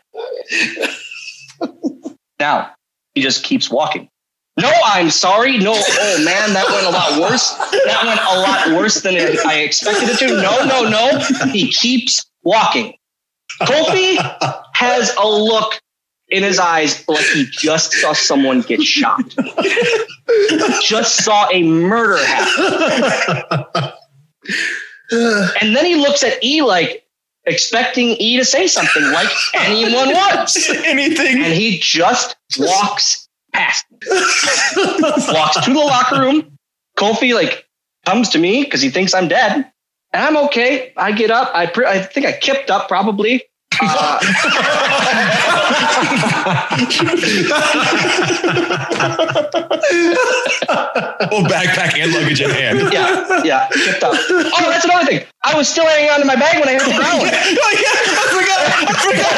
now he just keeps walking. No, I'm sorry. No, oh man, that went a lot worse. That went a lot worse than I expected it to. No, no, no. He keeps walking. Kofi has a look in his eyes like he just saw someone get shot. just saw a murder happen. and then he looks at E like expecting E to say something like anyone wants. Anything. And he just walks past me. walks to the locker room. Kofi like comes to me because he thinks I'm dead. And I'm okay. I get up. I, pre- I think I kipped up probably. Uh, Full backpack and luggage in hand. yeah, yeah, up. Oh, that's another thing. I was still hanging on to my bag when I hit the ground. oh yeah, I forgot. I forgot.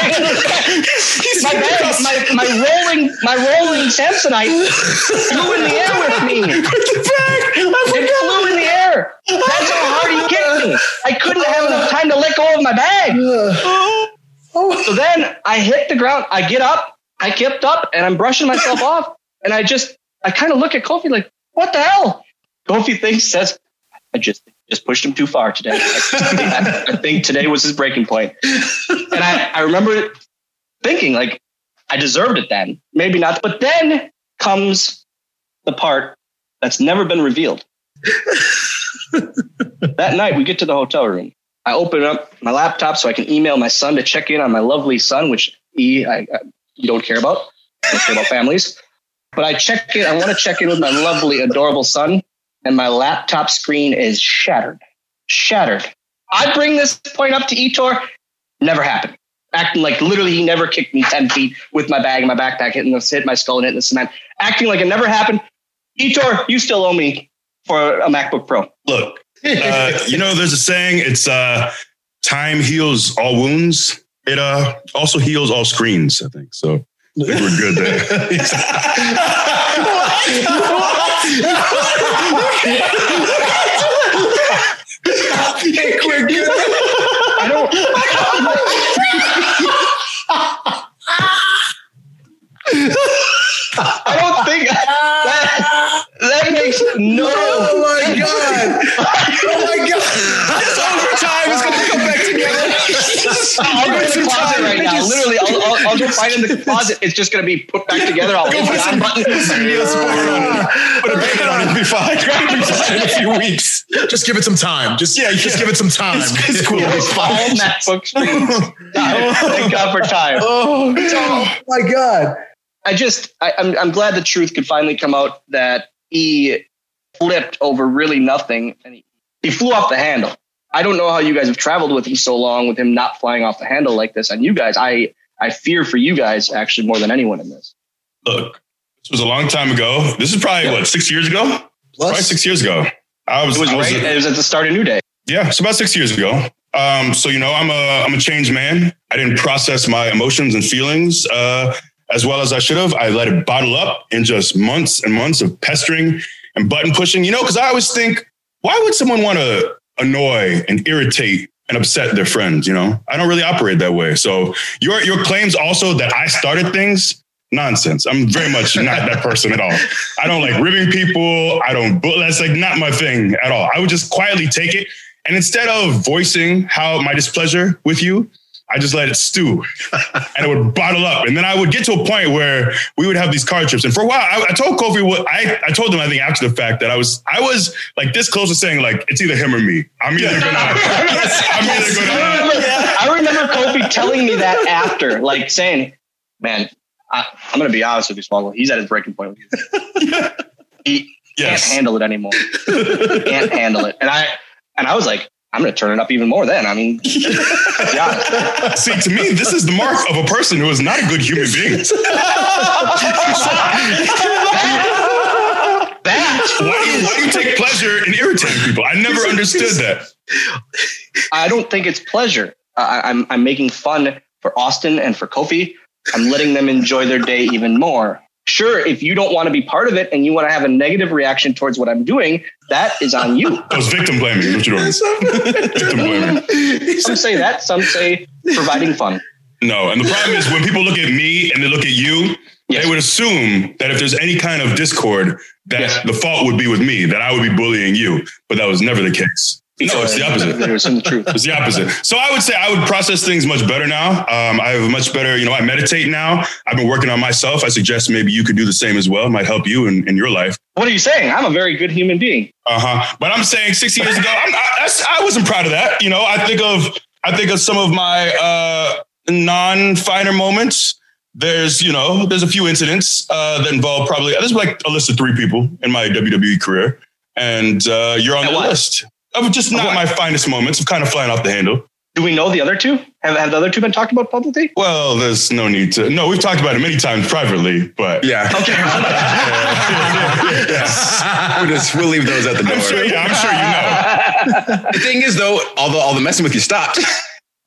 My bag, my, my rolling, my rolling Samsonite flew in the air with me. the bag. I It flew in the air. That's how hard he kicked me. I couldn't have enough time to let go of my bag. Oh. So then I hit the ground. I get up. I kipped up, and I'm brushing myself off. And I just, I kind of look at Kofi like, "What the hell?" Kofi thinks says, "I just just pushed him too far today. I, I think today was his breaking point." And I, I remember thinking like, I deserved it then. Maybe not. But then comes the part that's never been revealed. that night, we get to the hotel room. I open up my laptop so I can email my son to check in on my lovely son, which he, I, I, you don't care about. I don't care about families. But I check in. I want to check in with my lovely, adorable son, and my laptop screen is shattered. Shattered. I bring this point up to Ettore. Never happened. Acting like literally he never kicked me 10 feet with my bag and my backpack hitting the, hit my skull and hitting the cement. Acting like it never happened. Ettore, you still owe me for a MacBook Pro. Look, uh, you know, there's a saying. It's uh, time heals all wounds. It uh, also heals all screens. I think so. I think we're good there. I don't. I don't think that, that makes no. Oh my god! Oh my god! It's overtime. It's gonna come back together. I'll go in the closet right now. Literally, I'll, I'll, I'll go find in the closet. It's just going to be put back together. I'll hit the on button. Put a band on it. Be fine. It'll be fine in a few weeks. Just give it some time. Just Yeah, just yeah. give it some time. It's, it's cool. It's All fine. MacBook screens. Time. Thank God for time. Oh, oh my god! I just, I, I'm, I'm glad the truth could finally come out that he flipped over really nothing and he, he flew off the handle. I don't know how you guys have traveled with him so long with him not flying off the handle like this. And you guys, I, I fear for you guys actually more than anyone in this. Look, this was a long time ago. This is probably what six years ago. Probably Plus, six years ago. I was, It was I was right. a- It was at the start of a New Day. Yeah, it's about six years ago. Um, so you know, I'm a I'm a changed man. I didn't process my emotions and feelings uh, as well as I should have. I let it bottle up in just months and months of pestering and button pushing. You know, because I always think, why would someone want to annoy and irritate and upset their friends? You know, I don't really operate that way. So your your claims also that I started things. Nonsense. I'm very much not that person at all. I don't like ribbing people. I don't, that's like not my thing at all. I would just quietly take it and instead of voicing how my displeasure with you, I just let it stew and it would bottle up. And then I would get to a point where we would have these car trips. And for a while, I, I told Kofi what I, I told him, I think after the fact that I was, I was like this close to saying like, it's either him or me. I'm either gonna, I'm either gonna, I remember Kofi telling me that after, like saying, "Man, I, I'm going to be honest with you, Swoggle. He's at his breaking point. With. He yes. can't handle it anymore. he can't handle it." And I and I was like, "I'm going to turn it up even more." Then, I mean, yeah, See, to me, this is the mark of a person who is not a good human being. that Why do, you, why do you take pleasure in irritating people? I never understood that. I don't think it's pleasure. I, I'm I'm making fun for Austin and for Kofi. I'm letting them enjoy their day even more. Sure, if you don't want to be part of it and you want to have a negative reaction towards what I'm doing, that is on you. That was victim blaming. What you're doing? victim blaming. Some say that, some say providing fun. No, and the problem is when people look at me and they look at you, Yes. they would assume that if there's any kind of discord, that Yes. the fault would be with me, that I would be bullying you. But that was never the case. No, it's the opposite. They're saying the truth. It's the opposite. So I would say I would process things much better now. Um, I have a much better, you know, I meditate now. I've been working on myself. I suggest maybe you could do the same as well. It might help you in, in your life. What are you saying? I'm a very good human being. Uh huh. But I'm saying six years ago, I'm not, I wasn't proud of that. You know, I think of I think of some of my uh, non-finer moments. There's, you know, there's a few incidents uh, that involve probably there's like a list of three people in my WWE career, and uh, you're on And the what? list of just not what? my finest moments of kind of flying off the handle. Do we know the other two? Have, have the other two been talked about publicly? Well, there's no need to. No, we've talked about it many times privately, but Yeah. Okay. Yes, we'll, just, we'll leave those at the door. I'm sure. Yeah, I'm sure you know. The thing is, though, all the all the messing with you stopped.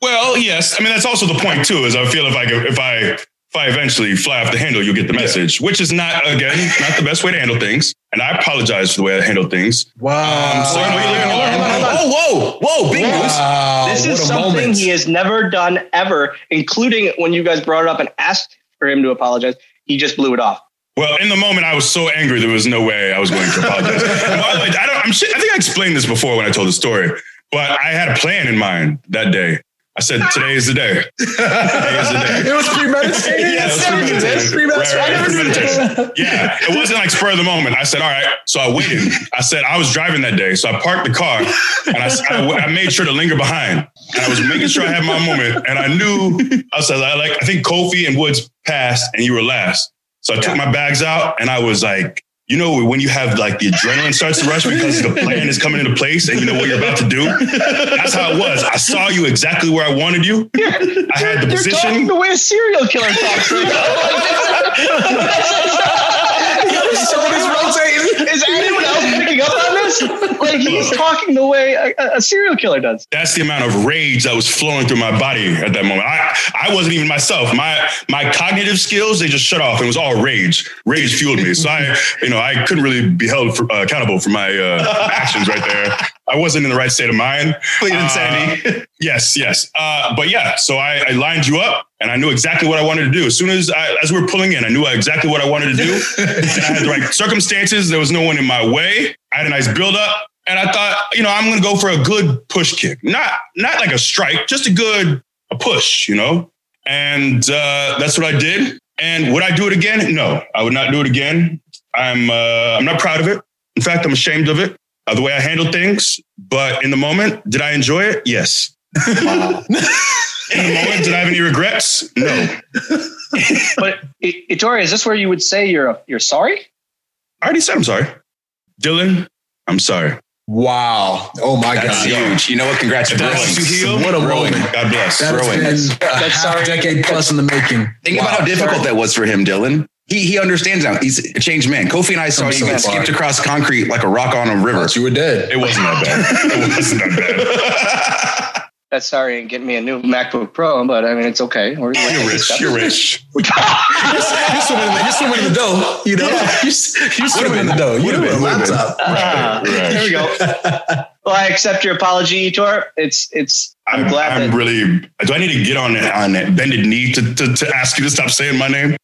Well, yes. I mean, that's also the point too. Is I feel if I go- if I if I eventually fly off the handle, you'll get the message, which is not again not the best way to handle things. And I apologize for the way I handle things. Wow. Um, so you know, you live and learn. Oh, whoa, whoa, big news. This what is a something moment. he has never done ever, including when you guys brought it up and asked for him to apologize. He just blew it off. Well, in the moment, I was so angry there was no way I was going to apologize. By the way, I don't. I'm. I think I explained this before when I told the story, but I had a plan in mind that day. I said, "Today is the day. Is the day." it was premeditated. Yeah, it was premeditated. Premeditated. Right, right, premeditated. Yeah, it wasn't like spur of the moment. I said, all right. So I waited. I said, I was driving that day. So I parked the car and I, I, I made sure to linger behind. And I was making sure I had my moment. And I knew, I was I like, I think Kofi and Woods passed and you were last. So I took my bags out and I was like, you know, when you have like the adrenaline starts to rush because the plan is coming into place and you know what you're about to do. That's how it was. I saw you exactly where I wanted you. I had the You're position. talking the way a serial killer talks. Somebody's rotating. is anyone else picking up? Like he's talking the way a, a serial killer does. that's the amount of rage that was flowing through my body at that moment. I, I wasn't even myself. My my cognitive skills they just shut off. It was all rage. Rage fueled me. So I you know I couldn't really be held for, uh, accountable for my uh, actions right there. I wasn't in the right state of mind. Plead insanity. Yes, yes. Uh, but yeah, so I, I lined you up and I knew exactly what I wanted to do. As soon as I, as we were pulling in, I knew exactly what I wanted to do. and I had the right circumstances. There was no one in my way. I had a nice build up. And I thought, you know, I'm going to go for a good push kick, not not like a strike, just a good a push, you know. And uh, that's what I did. And would I do it again? No, I would not do it again. I'm uh, I'm not proud of it. In fact, I'm ashamed of it, uh, the way I handled things. But in the moment, did I enjoy it? Yes. in the moment, did I have any regrets? No. But I- Ettore, is this where you would say you're you're sorry? I already said I'm sorry. Dylan, I'm sorry. Wow. Oh my That's God. huge. You know what? Congrats for That's growing. to heal. What a Growing. moment. God bless. That's Growing. been That's- a half sorry. decade plus in the making. Think Wow. about how difficult Sorry. that was for him, Dylan. He he understands now. He's a changed man. Kofi and I saw I'm you so get far. skipped across concrete like a rock on a river. You were dead. It wasn't that bad. It wasn't that bad. That's sorry and get me a new MacBook Pro, but I mean it's okay. We're, we're You're rich. You're rich. You're swimming, in the, you're swimming in the dough, you know? You're, you're swimming in the dough. You Would've been, a would've laptop. Ah, Right, right. There we go. Well, I accept your apology, Ettore. It's it's. I'm, I'm, glad I'm that really. Do I need to get on it, on that bended knee to, to, to ask you to stop saying my name?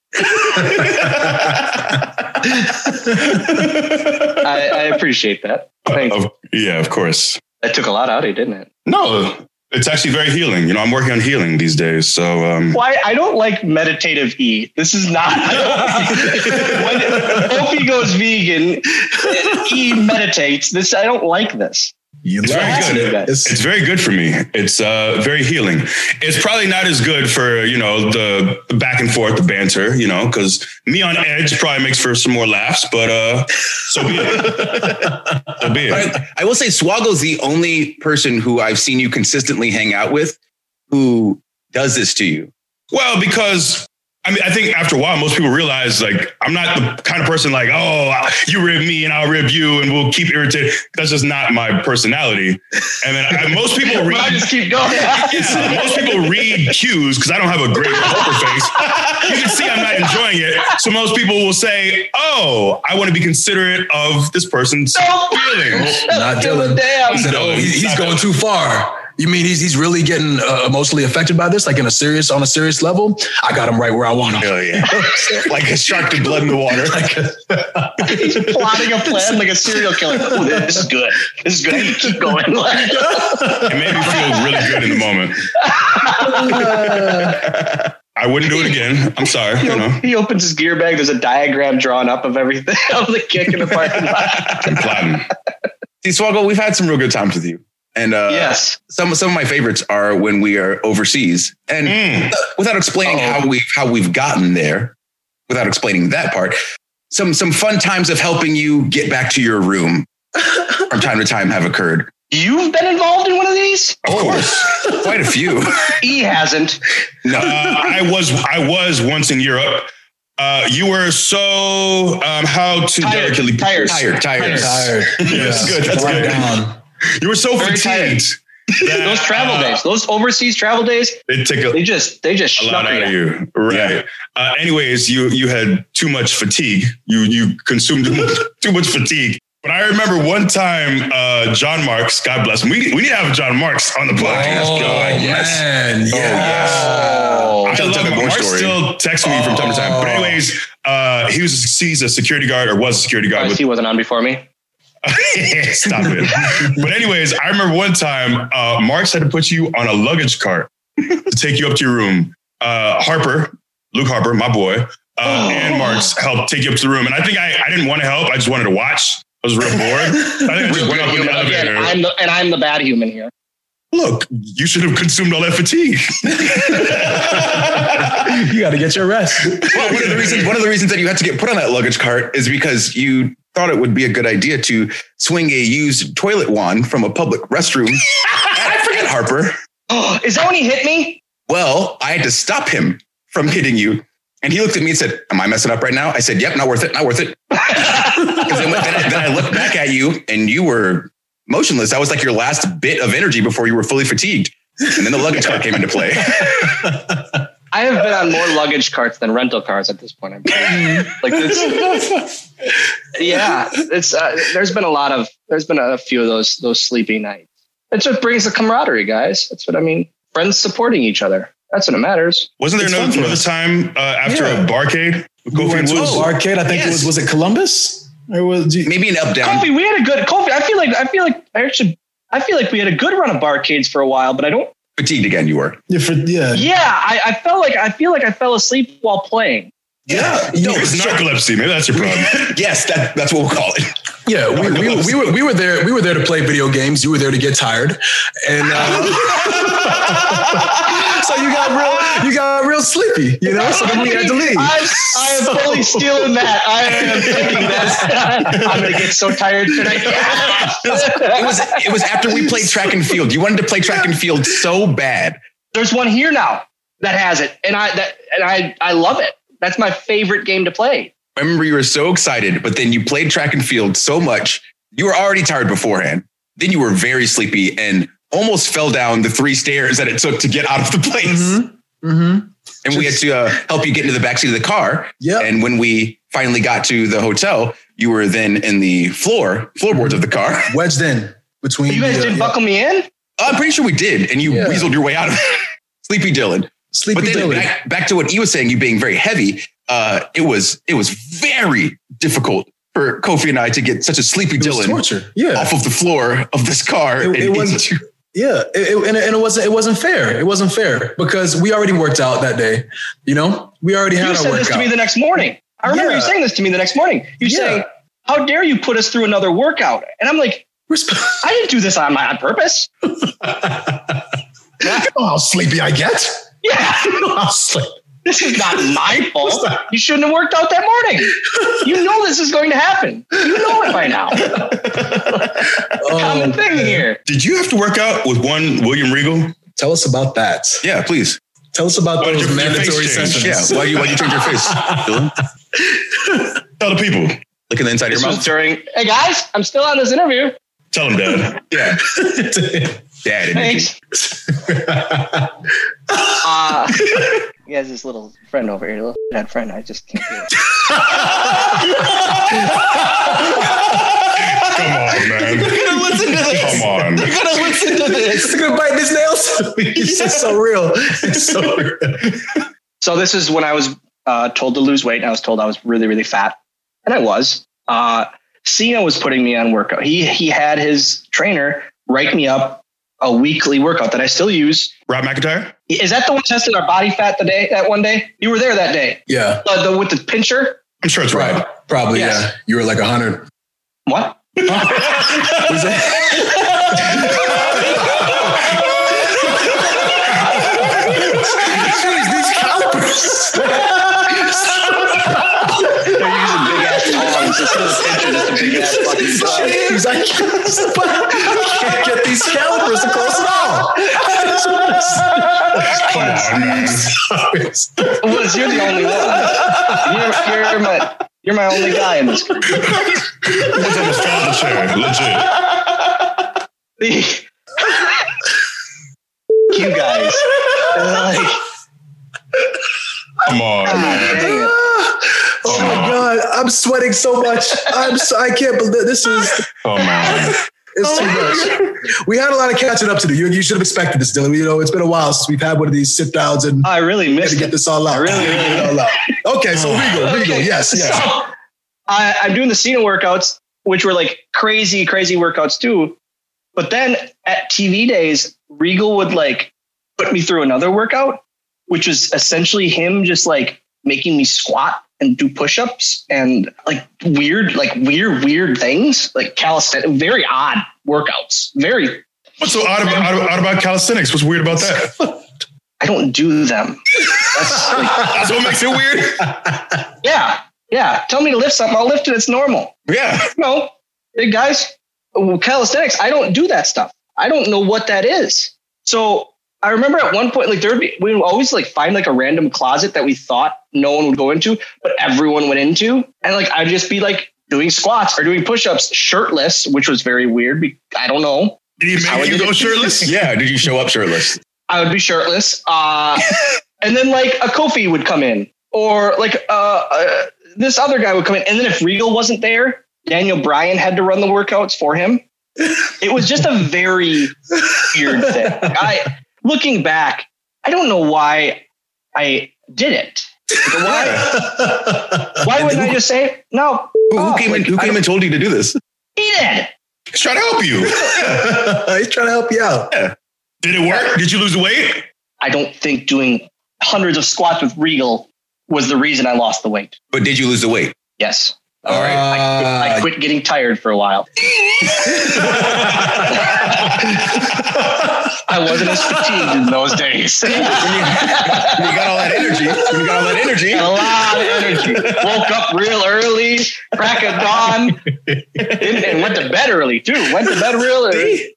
I, I appreciate that. Thank you. Of- yeah, of course. That took a lot out of you, didn't it? No, it's actually very healing. You know, I'm working on healing these days. So um, Why I don't like meditative E. This is not. when Opie goes vegan, E meditates. This I don't like this. You It's very good. It's- It's very good for me. It's uh, very healing. It's probably not as good for you know the the back and forth, the banter. You know, because me on edge probably makes for some more laughs. But uh, so be it. so be it. I, I will say Swoggle's the only person who I've seen you consistently hang out with who does this to you. Well, because I mean, I think after a while, most people realize like I'm not the kind of person like, oh, you rib me and I'll rib you and we'll keep irritated. That's just not my personality. And then I, most people read. I just keep going. most people read cues because I don't have a great poker face. You can see I'm not enjoying it. So most people will say, oh, I want to be considerate of this person's feelings. Not Give a Dylan. damn. He said, "Oh, he- he's going too far." You mean he's he's really getting uh, emotionally affected by this, like in a serious on a serious level? I got him right where I want him. Oh yeah, like a shark to blood in the water. like He's plotting a plan like a serial killer. Oh, this is good. This is good. I to keep going. It made me feel really good in the moment. I wouldn't do it again. I'm sorry. He, You know, he opens his gear bag. There's a diagram drawn up of everything of the kick in the parking lot. I'm plotting. See, Swoggle, we've had some real good times with you. And uh, yes. some some of my favorites are when we are overseas. And Mm. without explaining Uh-oh. how we how we've gotten there, without explaining that part, some some fun times of helping you get back to your room from time to time have occurred. You've been involved in one of these? Of course, quite a few. He hasn't. No, Uh, I was I was once in Europe. Uh, you were so um, how to Tired. delicately Tired. tired, tired. Tired. Yes, Yeah. good. That's Run good. down. You were so Very fatigued. that, Those travel uh, days, those overseas travel days, They take a, they just they just a lot out of you. you, right? Uh, anyways, you you had too much fatigue. You you consumed too much, fatigue. But I remember one time, uh, John Marks, God bless him. We, we need to have John Marks on the podcast. Oh, God. man. Yes. Oh, I Tell- love tell me him. more Mark story. still texts me from time to time. But Oh. anyways, uh, he was he's a security guard or was a security guard Surprised with he wasn't on before me. Stop it. but anyways, I remember one time uh, Marks had to put you on a luggage cart to take you up to your room. Uh, Harper, Luke Harper, my boy, uh, Oh. and Marks helped take you up to the room. And I think I, I didn't want to help. I just wanted to watch. I was real bored. I think I just went up in the Again. I'm the, and I'm the bad human here. Look, you should have consumed all that fatigue. You got to get your rest. Well, one of the reasons one of the reasons that you had to get put on that luggage cart is because you thought it would be a good idea to swing a used toilet wand from a public restroom. I forget Harper. Oh, is that when he hit me? Well, I had to stop him from hitting you. And he looked at me and said, Am I messing up right now? I said, Yep, not worth it, not worth it. then, then I- then I looked back at you and you were motionless. That was like your last bit of energy before you were fully fatigued. And then the luggage cart came into play. I have been on more luggage carts than rental cars at this point. I'm like, it's, yeah, it's uh, there's been a lot of there's been a few of those those sleepy nights. That's what brings the camaraderie, guys. That's what I mean. Friends supporting each other. That's what it matters. Wasn't there It's another, fun another time uh, after Yeah. a barcade? with We Kofi went to a barcade. I think it was was it Columbus or was Maybe an up down. Kofi, we had a good Kofi. I feel like I feel like I actually I feel like we had a good run of barcades for a while, but I don't. Fatigued again, you were. yeah, for, yeah. Yeah, I, I felt like I feel like I fell asleep while playing. Yeah, No, yeah, it's narcolepsy. Maybe that's your problem. Yes, that, that's what we'll call it. Yeah. We, we, we were we were there. We were there to play video games. You were there to get tired, and uh, so you got real you got real sleepy. You know, so then we had to leave. I, I am fully stealing that. I am taking that. I'm gonna get so tired tonight. It was it was after we played track and field. You wanted to play track and field so bad. There's one here now that has it, and I that and I I love it. That's my favorite game to play. I remember you were so excited, but then you played track and field so much. You were already tired beforehand. Then you were very sleepy and almost fell down the three stairs that it took to get out of the place. Mm-hmm. And we had to uh, help you get into the backseat of the car. Yep. And when we finally got to the hotel, you were then in the floor floorboards of the car. Wedged in between. You guys the, didn't yeah. buckle me in. I'm pretty sure we did, and you Yeah. weaseled your way out of it. Sleepy Dylan. Sleepy But then Dylan. back, back to what he was saying, you being very heavy. Uh, it was it was very difficult for Kofi and I to get such a sleepy It was Dylan torture. Yeah. off of the floor of this car. It- it was- into- Yeah, it, it- and, it, and it wasn't it wasn't fair. It wasn't fair because we already worked out that day. You know, we already had You our said this to me the next morning. I remember Yeah. you saying this to me the next morning. You Yeah. saying, "How dare you put us through another workout?" And I'm like, Resp- "I didn't do this on my on purpose." you know how sleepy I get. Yeah, You know how sleepy. This is not my fault. You shouldn't have worked out that morning. You know this is going to happen. You know it by now. Common Um, thing here. Did you have to work out with one William Regal? Tell us about that. yeah, please. Tell us about Why those your- your mandatory face change? sessions. Yeah. Why do you why do you change your face? Dylan? Tell the people. Look in the inside of your was mouth. during. Hey guys, I'm still on this interview. Tell them, Dad. Yeah. Dad energy. Thanks. Uh, he has this little friend over here, little head friend. I just can't do it. Come on, man. They're gonna listen to this. Come on. You're gonna listen to this. He's gonna bite his nails. It's just so real. It's so real. So this is when I was uh, told to lose weight. And I was told I was really, really fat, and I was. Uh, Cena was putting me on workout. He he had his trainer write me up a weekly workout that I still use. Rob McIntyre? Is that the one testing our body fat the day that one day? You were there that day. Yeah, Uh, the, with the pincher. I'm sure it's prob- Rob. probably. Yes. Yeah, you were like a hundred. What? Jeez, these calipers. They're using big ass tongs instead just a big ass fucking thumb. Jeez, I can't, I can't get these calipers to close at all. Come. Liz, you're the only one. You're, you're my you're my only guy in this group. What's almost fell in the chair? Legit. The- you guys, like, Come on, God man. Dang it. Oh my oh. god, I'm sweating so much. I'm so, I can't believe this is oh, Come on. it's too oh much. We had a lot of catching up to do. You, you should have expected this, Dylan. You know, it's been a while since we've had one of these sit downs and I really had to get this all out. I really, really Get it all out. Okay, so Regal, Regal, Okay, yes, yes. So I, I'm doing the Cena workouts, which were like crazy, crazy workouts too. But then at TV days, Regal would like put me through another workout, which was essentially him just like making me squat and do push-ups and like weird, like weird, weird things, like calisthenics, very odd workouts. Very, What's so odd about, odd, odd about calisthenics? What's weird about that? I don't do them. That's like, That's what makes it weird? yeah, yeah. Tell me to lift something, I'll lift it. It's normal. Yeah. No, big guys, well, calisthenics, I don't do that stuff. I don't know what that is. So I remember at one point, like there would be, we would always like find like a random closet that we thought no one would go into, but everyone went into. And like I'd just be like doing squats or doing push-ups shirtless, which was very weird. I don't know. Did he How make you go shirtless? Yeah. Did you show up shirtless? I would be shirtless. Uh, and then like a Kofi would come in or like uh, uh, this other guy would come in. And then if Regal wasn't there, Daniel Bryan had to run the workouts for him. It was just a very weird thing. I looking back, I don't know why I did it. Why? Why wouldn't I just say no? Who, who Oh, came in? like, Who came and told you to do this? He did. He's trying to help you. He's trying to help you out. Did it work? Did you lose the weight? I don't think doing hundreds of squats with Regal was the reason I lost the weight. But did you lose the weight? Yes. All right. I, quit, I Uh, quit getting tired for a while. I wasn't as fatigued in those days. When you, when you got all that energy. You got all that energy. Had a lot of energy. Woke up real early, crack of dawn, and, and went to bed early too. Went to bed real early.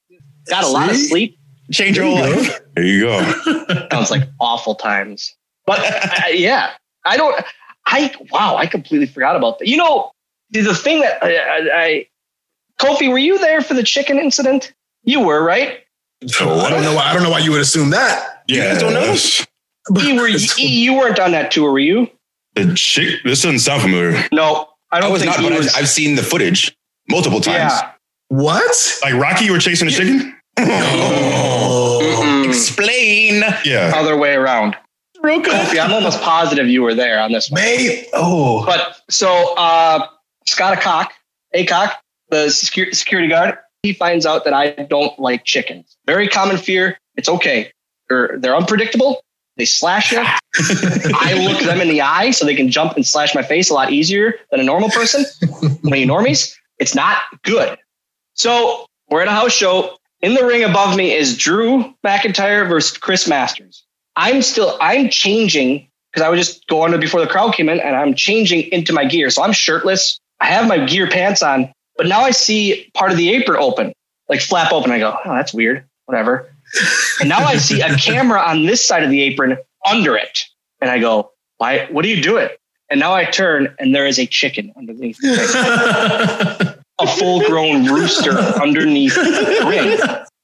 Got a lot of sleep. Change your whole life. There you go. Sounds like awful times. But uh, yeah, I don't. I wow, I completely forgot about that. You know, the- the thing that I, I, I Kofi, were you there for the chicken incident? You were right. I don't know why. I don't know why you would assume that. Yeah. guys don't know? You were. you, you weren't on that tour, were you? The chick. This doesn't sound familiar. No, I I don't was think not, he but was. I've, I've seen the footage multiple times. yeah. What? Like Rocky, you were chasing the chicken? Mm-mm. Explain. Yeah. Other way around. Kofi, I'm almost positive you were there on this one. Mate. Oh. But so uh, Scott Acock, Acock, the security guard, he finds out that I don't like chickens. Very common fear. It's okay. They're, they're unpredictable. They slash you. I look them in the eye so they can jump and slash my face a lot easier than a normal person. when you normies, it's not good. So we're at a house show. In the ring above me is Drew McIntyre versus Chris Masters. I'm still, I'm changing because I was just going to before the crowd came in and I'm changing into my gear. So I'm shirtless. I have my gear pants on, but now I see part of the apron open, like flap open. I go, oh, that's weird. Whatever. and now I see a camera on this side of the apron under it. And I go, why, what are you doing? And now I turn and there is a chicken underneath the a full grown rooster underneath the ring.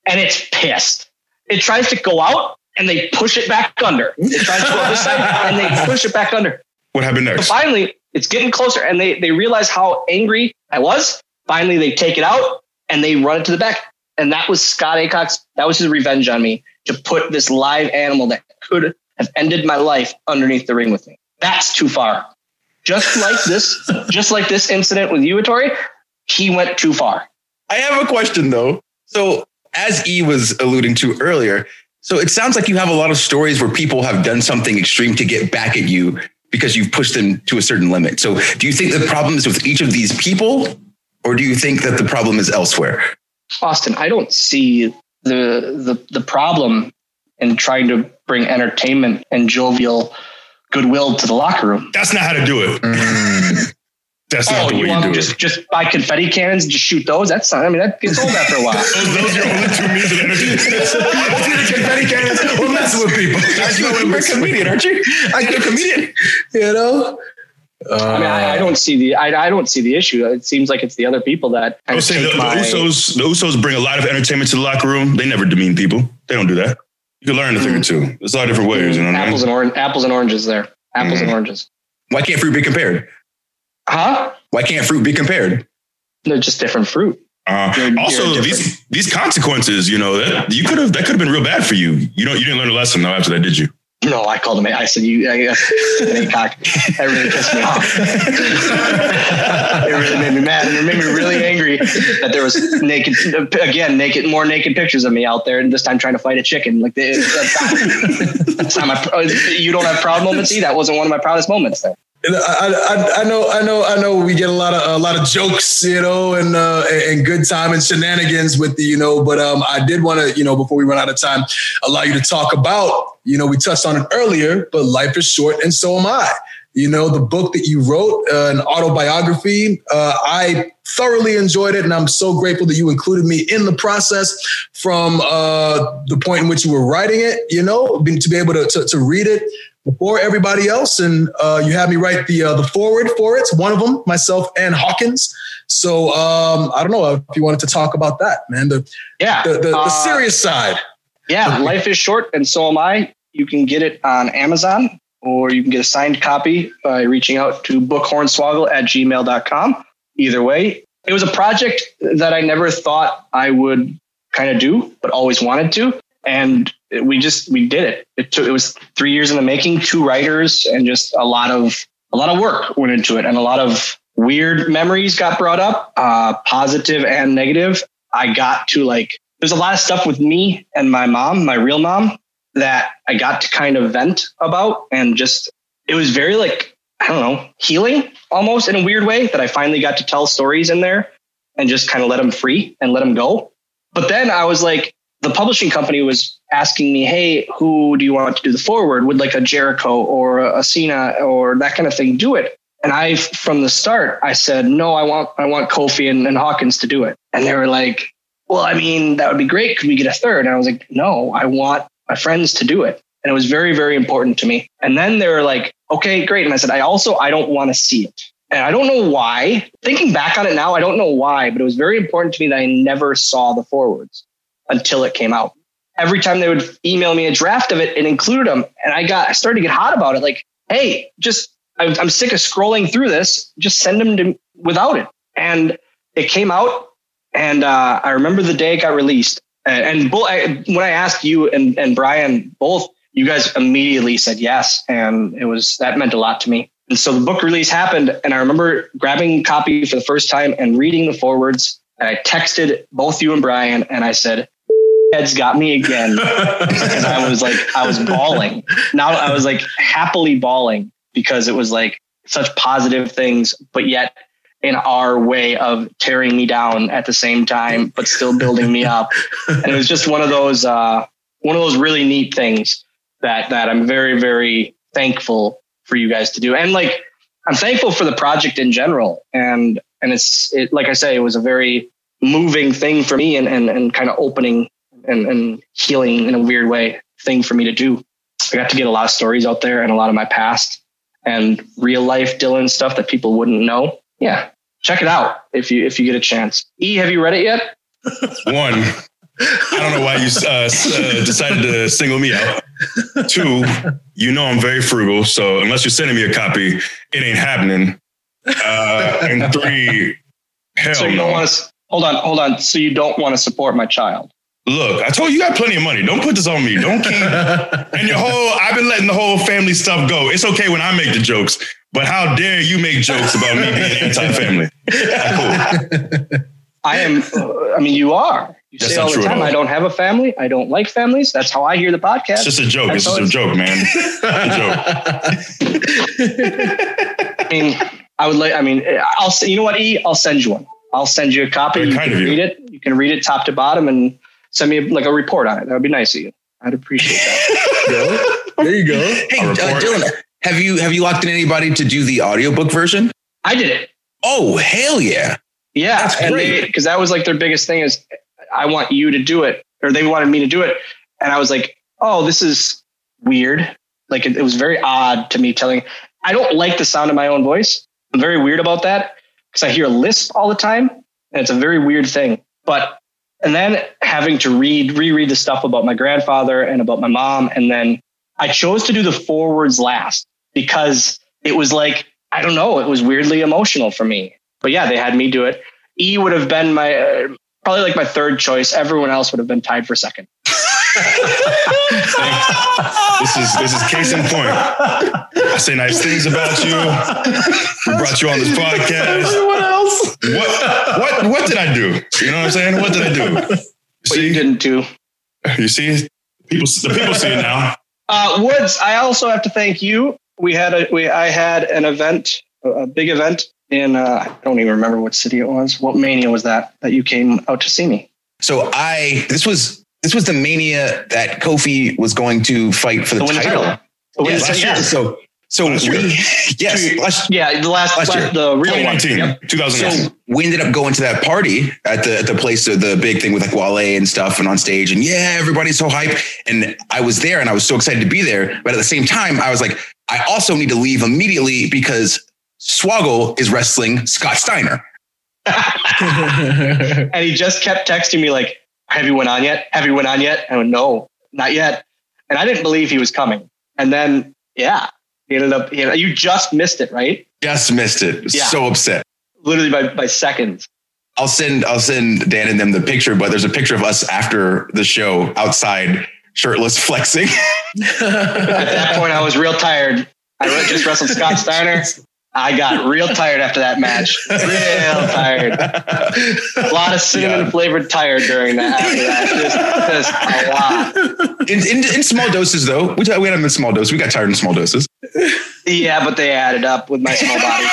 And it's pissed. It tries to go out and they push it back under. It tries to go this side and they push it back under. What happened next? So finally, it's getting closer and they, they realize how angry I was. Finally, they take it out and they run it to the back. And that was Scott Acock's, that was his revenge on me to put this live animal that could have ended my life underneath the ring with me. That's too far. Just like this, just like this incident with you, he went too far. I have a question though. So, as E was alluding to earlier, so it sounds like you have a lot of stories where people have done something extreme to get back at you because you've pushed them to a certain limit. So, do you think the problem is with each of these people, or do you think that the problem is elsewhere? Austin, I don't see the the the problem in trying to bring entertainment and jovial goodwill to the locker room. That's not how to do it. Mm. That's Oh, not the you way you want do to it. just just buy confetti cannons and just shoot those? That's not. I mean, that gets old after a while. Those, those are your only two means of entertainment. confetti cannons. We're messing with people. You're a comedian, aren't you? I get a comedian. You know. I mean, I, I don't see the I, I don't see the issue. It seems like it's the other people that I kind would say the, take the. Usos, the Usos bring a lot of entertainment to the locker room. They never demean people. They don't do that. You can learn a thing or mm. two. There's a lot of different ways. You know what I apples mean? and orange, apples and oranges. There, apples and mm. oranges. Why can't fruit be compared? Huh? Why can't fruit be compared? They're just different fruit. Uh, also, these these consequences, you know, that you could have that could have been real bad for you. You don't you didn't learn a lesson though after that, did you? No, I called him. I said you. I, cock. That really pissed me off. it really made me mad, and it made me really angry that there was naked again, naked, more naked pictures of me out there, and this time trying to fight a chicken. Like the, that's, not, that's not my. You don't have proud moments. See, that wasn't one of my proudest moments. There. I, I, I know, I know, I know. We get a lot of a lot of jokes, you know, and uh, and good time and shenanigans with the, you know. But um, I did want to, you know, before we run out of time, allow you to talk about, you know, we touched on it earlier, but life is short, and so am I. You know, the book that you wrote, uh, an autobiography. Uh, I thoroughly enjoyed it, and I'm so grateful that you included me in the process from uh, the point in which you were writing it. You know, to be able to, to to read it before everybody else, and uh, you had me write the uh, the forward for it. One of them, myself and Hawkins. So um, I don't know if you wanted to talk about that, man. The Yeah, the, the, the Uh, serious side. Yeah, life is short, and so am I. You can get it on Amazon, or you can get a signed copy by reaching out to bookhornswoggle at gmail.com. Either way, it was a project that I never thought I would kind of do, but always wanted to. And we just we did it. It took it was three years in the making, two writers, and just a lot of a lot of work went into it, and a lot of weird memories got brought up, uh, positive and negative. I got to like there's a lot of stuff with me and my mom, my real mom, that I got to kind of vent about, and just it was very like I don't know healing almost in a weird way that I finally got to tell stories in there and just kind of let them free and let them go. But then I was like, the publishing company was asking me, "Hey, who do you want to do the forward? Would like a Jericho or a Cena or that kind of thing do it?" And I, from the start, I said, "No, I want I want Kofi and, and Hawkins to do it." And they were like, "Well, I mean, that would be great. Could we get a third? And I was like, "No, I want my friends to do it." And it was very, very important to me. And then they were like, "Okay, great." And I said, "I also I don't want to see it." And I don't know why. Thinking back on it now, I don't know why, but it was very important to me that I never saw the forwards until it came out. Every time they would email me a draft of it, it included them. And I got, I started to get hot about it. Like, hey, just, I'm, sick of scrolling through this. Just send them to without it. And it came out. And uh, I remember the day it got released. And, and when I asked you and, and Brian both, you guys immediately said yes. And it was, that meant a lot to me. And so the book release happened. And I remember grabbing copy for the first time and reading the forwards. And I texted both you and Brian and I said, head's got me again because I was like, I was bawling. Now I was like happily bawling because it was like such positive things, but yet in our way of tearing me down at the same time, but still building me up. And it was just one of those, uh, one of those really neat things that, that I'm very, very thankful for you guys to do. And like, I'm thankful for the project in general. And, and it's, it, like I say, it was a very moving thing for me and, and, and kind of opening and, and healing in a weird way thing for me to do. I got to get a lot of stories out there and a lot of my past and real life Dylan stuff that people wouldn't know. Yeah, check it out if you if you get a chance. E, have you read it yet? One, I don't know why you uh, uh, decided to single me out. Two, you know I'm very frugal, so unless you're sending me a copy, it ain't happening. Uh, and three, hell so you no. don't want to hold on, hold on. So you don't want to support my child? Look, I told you, you got plenty of money. Don't put this on me. Don't keep and your whole. I've been letting the whole family stuff go. It's okay when I make the jokes, but how dare you make jokes about me being anti-family? Cool. I am. Uh, I mean, you are. You That's say all the time, all. I don't have a family. I don't like families. That's how I hear the podcast. It's just a joke. That's It's just how a joke, man. a joke. I mean, I would like. I mean, I'll. You know what? E, I'll send you one. I'll send you a copy. Very you kind can of you. read it. You can read it top to bottom and send me like a report on it. That would be nice of you. I'd appreciate that. there you go. Hey, uh. Dylan, have you have you locked in anybody to do the audiobook version? I did it. Oh, hell yeah. Yeah, That's great. because that was like their biggest thing is I want you to do it, or they wanted me to do it, and I was like, oh, this is weird. Like it, it was very odd to me telling. I don't like the sound of my own voice. I'm very weird about that because I hear a lisp all the time, and it's a very weird thing. But and then having to read reread the stuff about my grandfather and about my mom, and then I chose to do the forwards last because it was like I don't know, it was weirdly emotional for me. But yeah, they had me do it. E would have been my uh, probably like my third choice. Everyone else would have been tied for second. This is this is case in point. I say nice things about you. We brought you on this podcast. Everyone else. What what what did I do? You know what I'm saying? What did I do? But you See, didn't do. you see, people the people see it now. Uh, Woods, I also have to thank you. We had a we I had an event, a a big event in uh, I don't even remember what city it was. What mania was that that you came out to see me? So I this was this was the mania that Kofi was going to fight for the, The title. title. The Yes, title, yeah. yeah. So so Last we, year. yes, last, Yeah, the last, Last year. the real one. 2019, Yep. 2019. So we ended up going to that party at the at the place of the big thing with like Wale and stuff and on stage and yeah, everybody's so hype. And I was there and I was so excited to be there. But at the same time, I was like, I also need to leave immediately because Swoggle is wrestling Scott Steiner. and he just kept texting me like, "Have you went on yet? Have you went on yet?" I went, "No, not yet." And I didn't believe he was coming. And then, yeah, he ended up. You, know, you just missed it, right? Just missed it. Yeah. So upset. Literally by by seconds. I'll send I'll send Dan and them the picture, but there's a picture of us after the show outside, shirtless, flexing. At that point, I was real tired. I just wrestled Scott Steiner. I got real tired after that match. Real tired. A lot of cinnamon flavored tired during that. That, just, just a lot. in, in, in small doses, though. We, we had them in small doses. We got tired in small doses. Yeah, but they added up with my small body.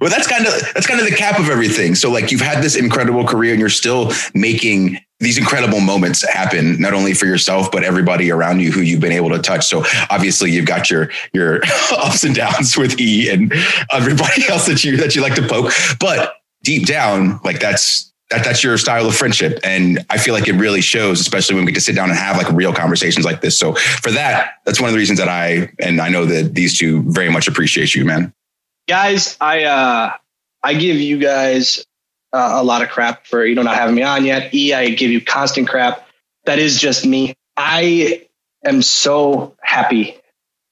Well, that's kind of that's kind of the cap of everything. So, like, you've had this incredible career, and you're still making these incredible moments happen, not only for yourself but everybody around you who you've been able to touch. So, obviously, you've got your your ups and downs with E and everybody else that you that you like to poke, but deep down, like that's that that's your style of friendship, and I feel like it really shows, especially when we get to sit down and have like real conversations like this. So, for that, that's one of the reasons that I and I know that these two very much appreciate you, man. guys, I uh, I give you guys uh, a lot of crap for you know not having me on yet. E, I give you constant crap. That is just me. I am so happy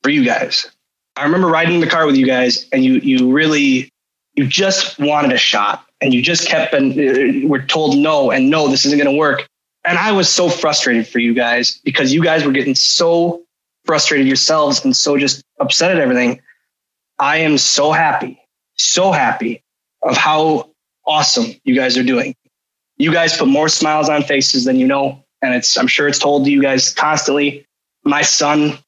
for you guys. I remember riding in the car with you guys, and you you really you just wanted a shot, and you just kept and uh, were told no and no, this isn't going to work. And I was so frustrated for you guys because you guys were getting so frustrated yourselves and so just upset at everything. I am so happy, so happy of how awesome you guys are doing. You guys put more smiles on faces than you know. And it's, I'm sure it's told to you guys constantly. My son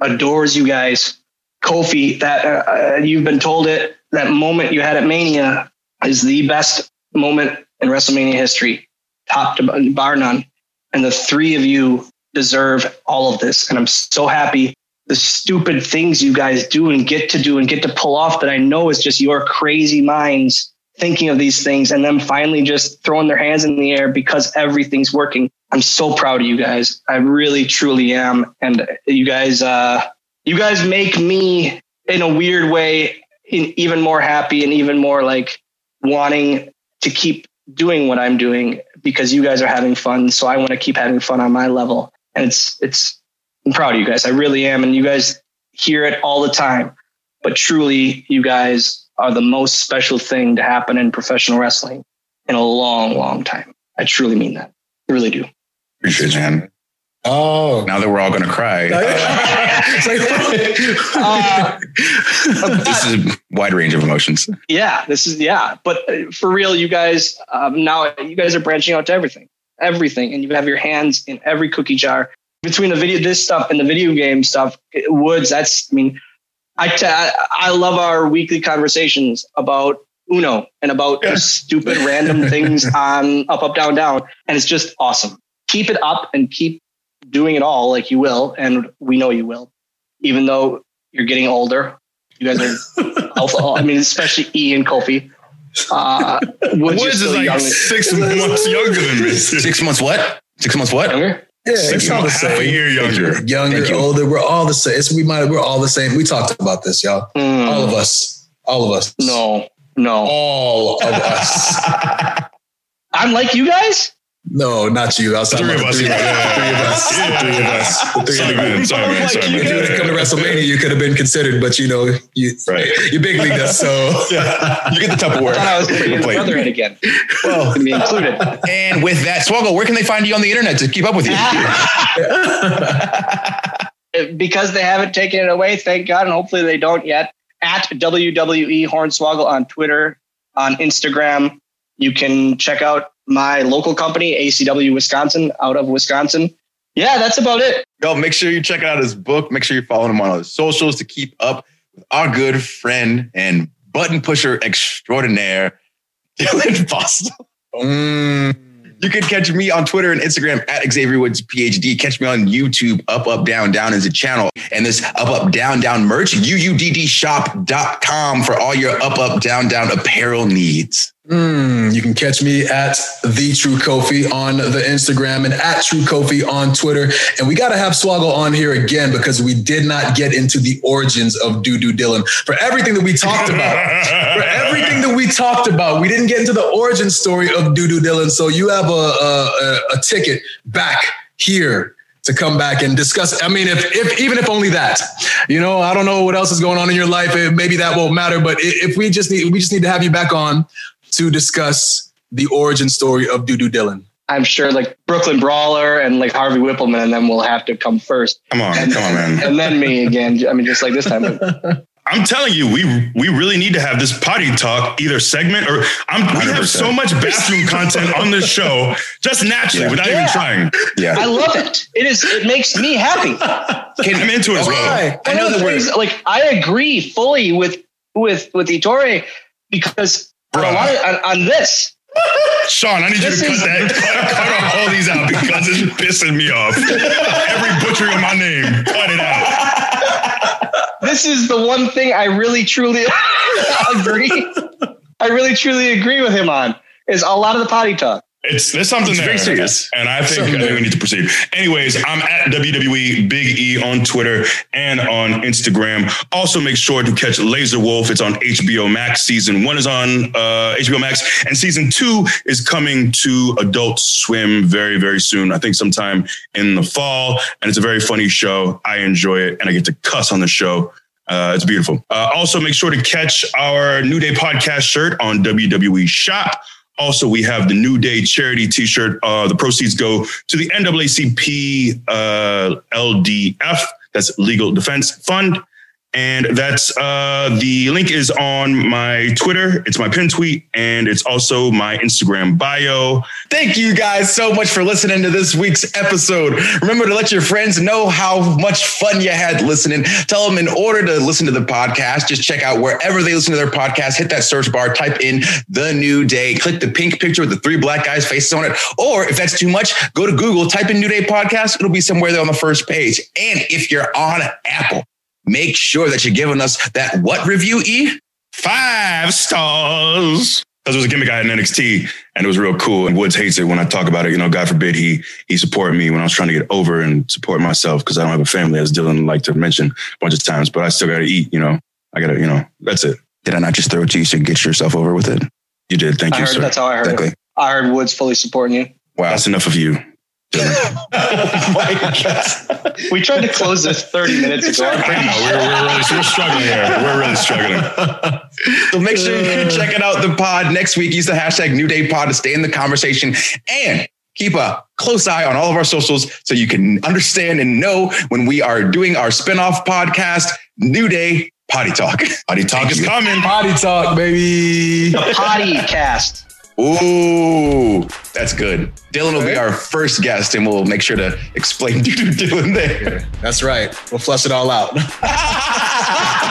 adores you guys. Kofi, that uh, uh, you've been told it, that moment you had at Mania is the best moment in WrestleMania history, top to bar none. And the three of you deserve all of this. And I'm so happy the stupid things you guys do and get to do and get to pull off that I know is just your crazy minds thinking of these things and them finally just throwing their hands in the air because everything's working. I'm so proud of you guys. I really, truly am. And you guys, uh, you guys make me in a weird way even more happy and even more like wanting to keep doing what I'm doing because you guys are having fun. So I want to keep having fun on my level. And it's, it's, I'm proud of you guys. I really am. And you guys hear it all the time. But truly, you guys are the most special thing to happen in professional wrestling in a long, long time. I truly mean that. I really do. Appreciate you, man. Oh, Now that we're all going to cry, Uh, this is a wide range of emotions. yeah, this is, yeah. But uh, for real, you guys, um, now you guys are branching out to everything, everything. And you have your hands in every cookie jar between the video, this stuff and the video game stuff. Woods, that's, I mean, I, t- I love our weekly conversations about Uno and about just stupid random things on up, up, down, down. And it's just awesome. Keep it up and keep doing it all like you will. And we know you will, even though you're getting older. You guys are, also, I mean, especially E and Kofi. Uh, Woods, Woods is like young. six months younger than me. Six months what? Six months what? Younger? Yeah, Six it's all the half a same. year younger. Younger, Thank you. older, we're all the same. It's, we might, we're all the same. We talked about this, y'all. Hmm. All of us, all of us. No, no. all of us. I'm like you guys. No, not you. I was talking Three about of the us. three of yeah, us. three of us. The three of us. The three Sorry, of us. Sorry, man. Sorry, man. If you would have come to WrestleMania, you could have been considered, but you know, you Right. you big league us, so You get the I Tupperware. thought I was bringing the Plate. brother in again. Well, To be included. and with that, Swoggle, where can they find you on the internet to keep up with you? because they haven't taken it away, thank God, and hopefully they don't yet. At WWE Hornswoggle on Twitter, on Instagram. You can check out my local company, ACW Wisconsin, out of Wisconsin. Yeah, that's about it. Yo, make sure you check out his book. Make sure you're following him on all his socials to keep up with our good friend and button pusher extraordinaire, Dylan Postl. mm, You can catch me on Twitter and Instagram at Xavier Woods PhD. Catch me on YouTube. Up, up, down, down is a channel. And this up, up, down, down merch, uuddshop.com for all your up, up, down, down apparel needs. Mm. you can catch me at the True Kofi on the Instagram and at True Kofi on Twitter. And we got to have Swoggle on here again because we did not get into the origins of Doo Doo Dylan for everything that we talked about. for everything that we talked about. We didn't get into the origin story of Doo Dylan. So you have a, a, a ticket back here to come back and discuss. I mean, if, if even if only that, you know, I don't know what else is going on in your life. Maybe that won't matter. But if we just need, we just need to have you back on to discuss the origin story of Doodoo Dylan. I'm sure like Brooklyn Brawler and like Harvey Wippleman and them will have to come first. Come on, come on, man. And then me again. I mean, just like this time. I'm telling you, we we really need to have this potty talk either segment or I'm we have 100%. so much bathroom content on this show just naturally Yeah. without even trying. Yeah. I love it. It is. It makes me happy. I'm into it as well. I know that the we're- like I agree fully with with with Ettore because on, a Bruh. lot of, on, on this, Sean, I need you This to cut that, cut, cut all these out because it's pissing me off. Every butchery of my name, cut it out. this is the one thing I really truly agree. I really truly agree with him on is a lot of the potty talk. It's there's something It's there, very serious. and I think, I think we need to proceed. Anyways, I'm at WWE Big E on Twitter and on Instagram. Also, make sure to catch Lazor Wulf. It's on HBO Max. Season one is on uh, HBO Max, and season two is coming to Adult Swim very, very soon. I think sometime in the fall. And it's a very funny show. I enjoy it, and I get to cuss on the show. Uh, it's beautiful. Uh, also, make sure to catch our New Day podcast shirt on WWE Shop. Also, we have the New Day charity T-shirt. Uh, the proceeds go to the NAACP uh, LDF. That's Legal Defense Fund, and that's uh, the link is on my Twitter. It's my pin tweet, and it's also my Instagram bio. Thank you guys so much for listening to this week's episode. Remember to let your friends know how much fun you had listening. Tell them in order to listen to the podcast, just check out wherever they listen to their podcast, hit that search bar, type in the new day, click the pink picture with the three black guys' faces on it. Or if that's too much, go to Google, type in New Day Podcast. It'll be somewhere there on the first page. And if you're on Apple, make sure that you're giving us that what review, E? Five stars. because it was a gimmick I had in NXT and it was real cool. And Woods hates it when I talk about it. You know, God forbid he he supported me when I was trying to get over and support myself because I don't have a family, as Dylan liked to mention a bunch of times. But I still got to eat. You know, I got to. You know, that's it. Did I not just throw it to you so you get yourself over with it? You did. Thank I you, heard sir. that's how I heard Exactly. it. I heard Woods fully supporting you. Wow. That's enough of you. We tried to close this 30 minutes ago. I'm I pretty know we're, we're really we're struggling here. We're really struggling. So make sure you're checking out the pod next week. Use the hashtag New Day Pod to stay in the conversation and keep a close eye on all of our socials so you can understand and know when we are doing our spinoff podcast, New Day Potty Talk. Potty talk is coming. Potty talk, baby. The potty cast. Ooh, that's good. Dylan will be our first guest and we'll make sure to explain to Dylan there. That's right. We'll flush it all out.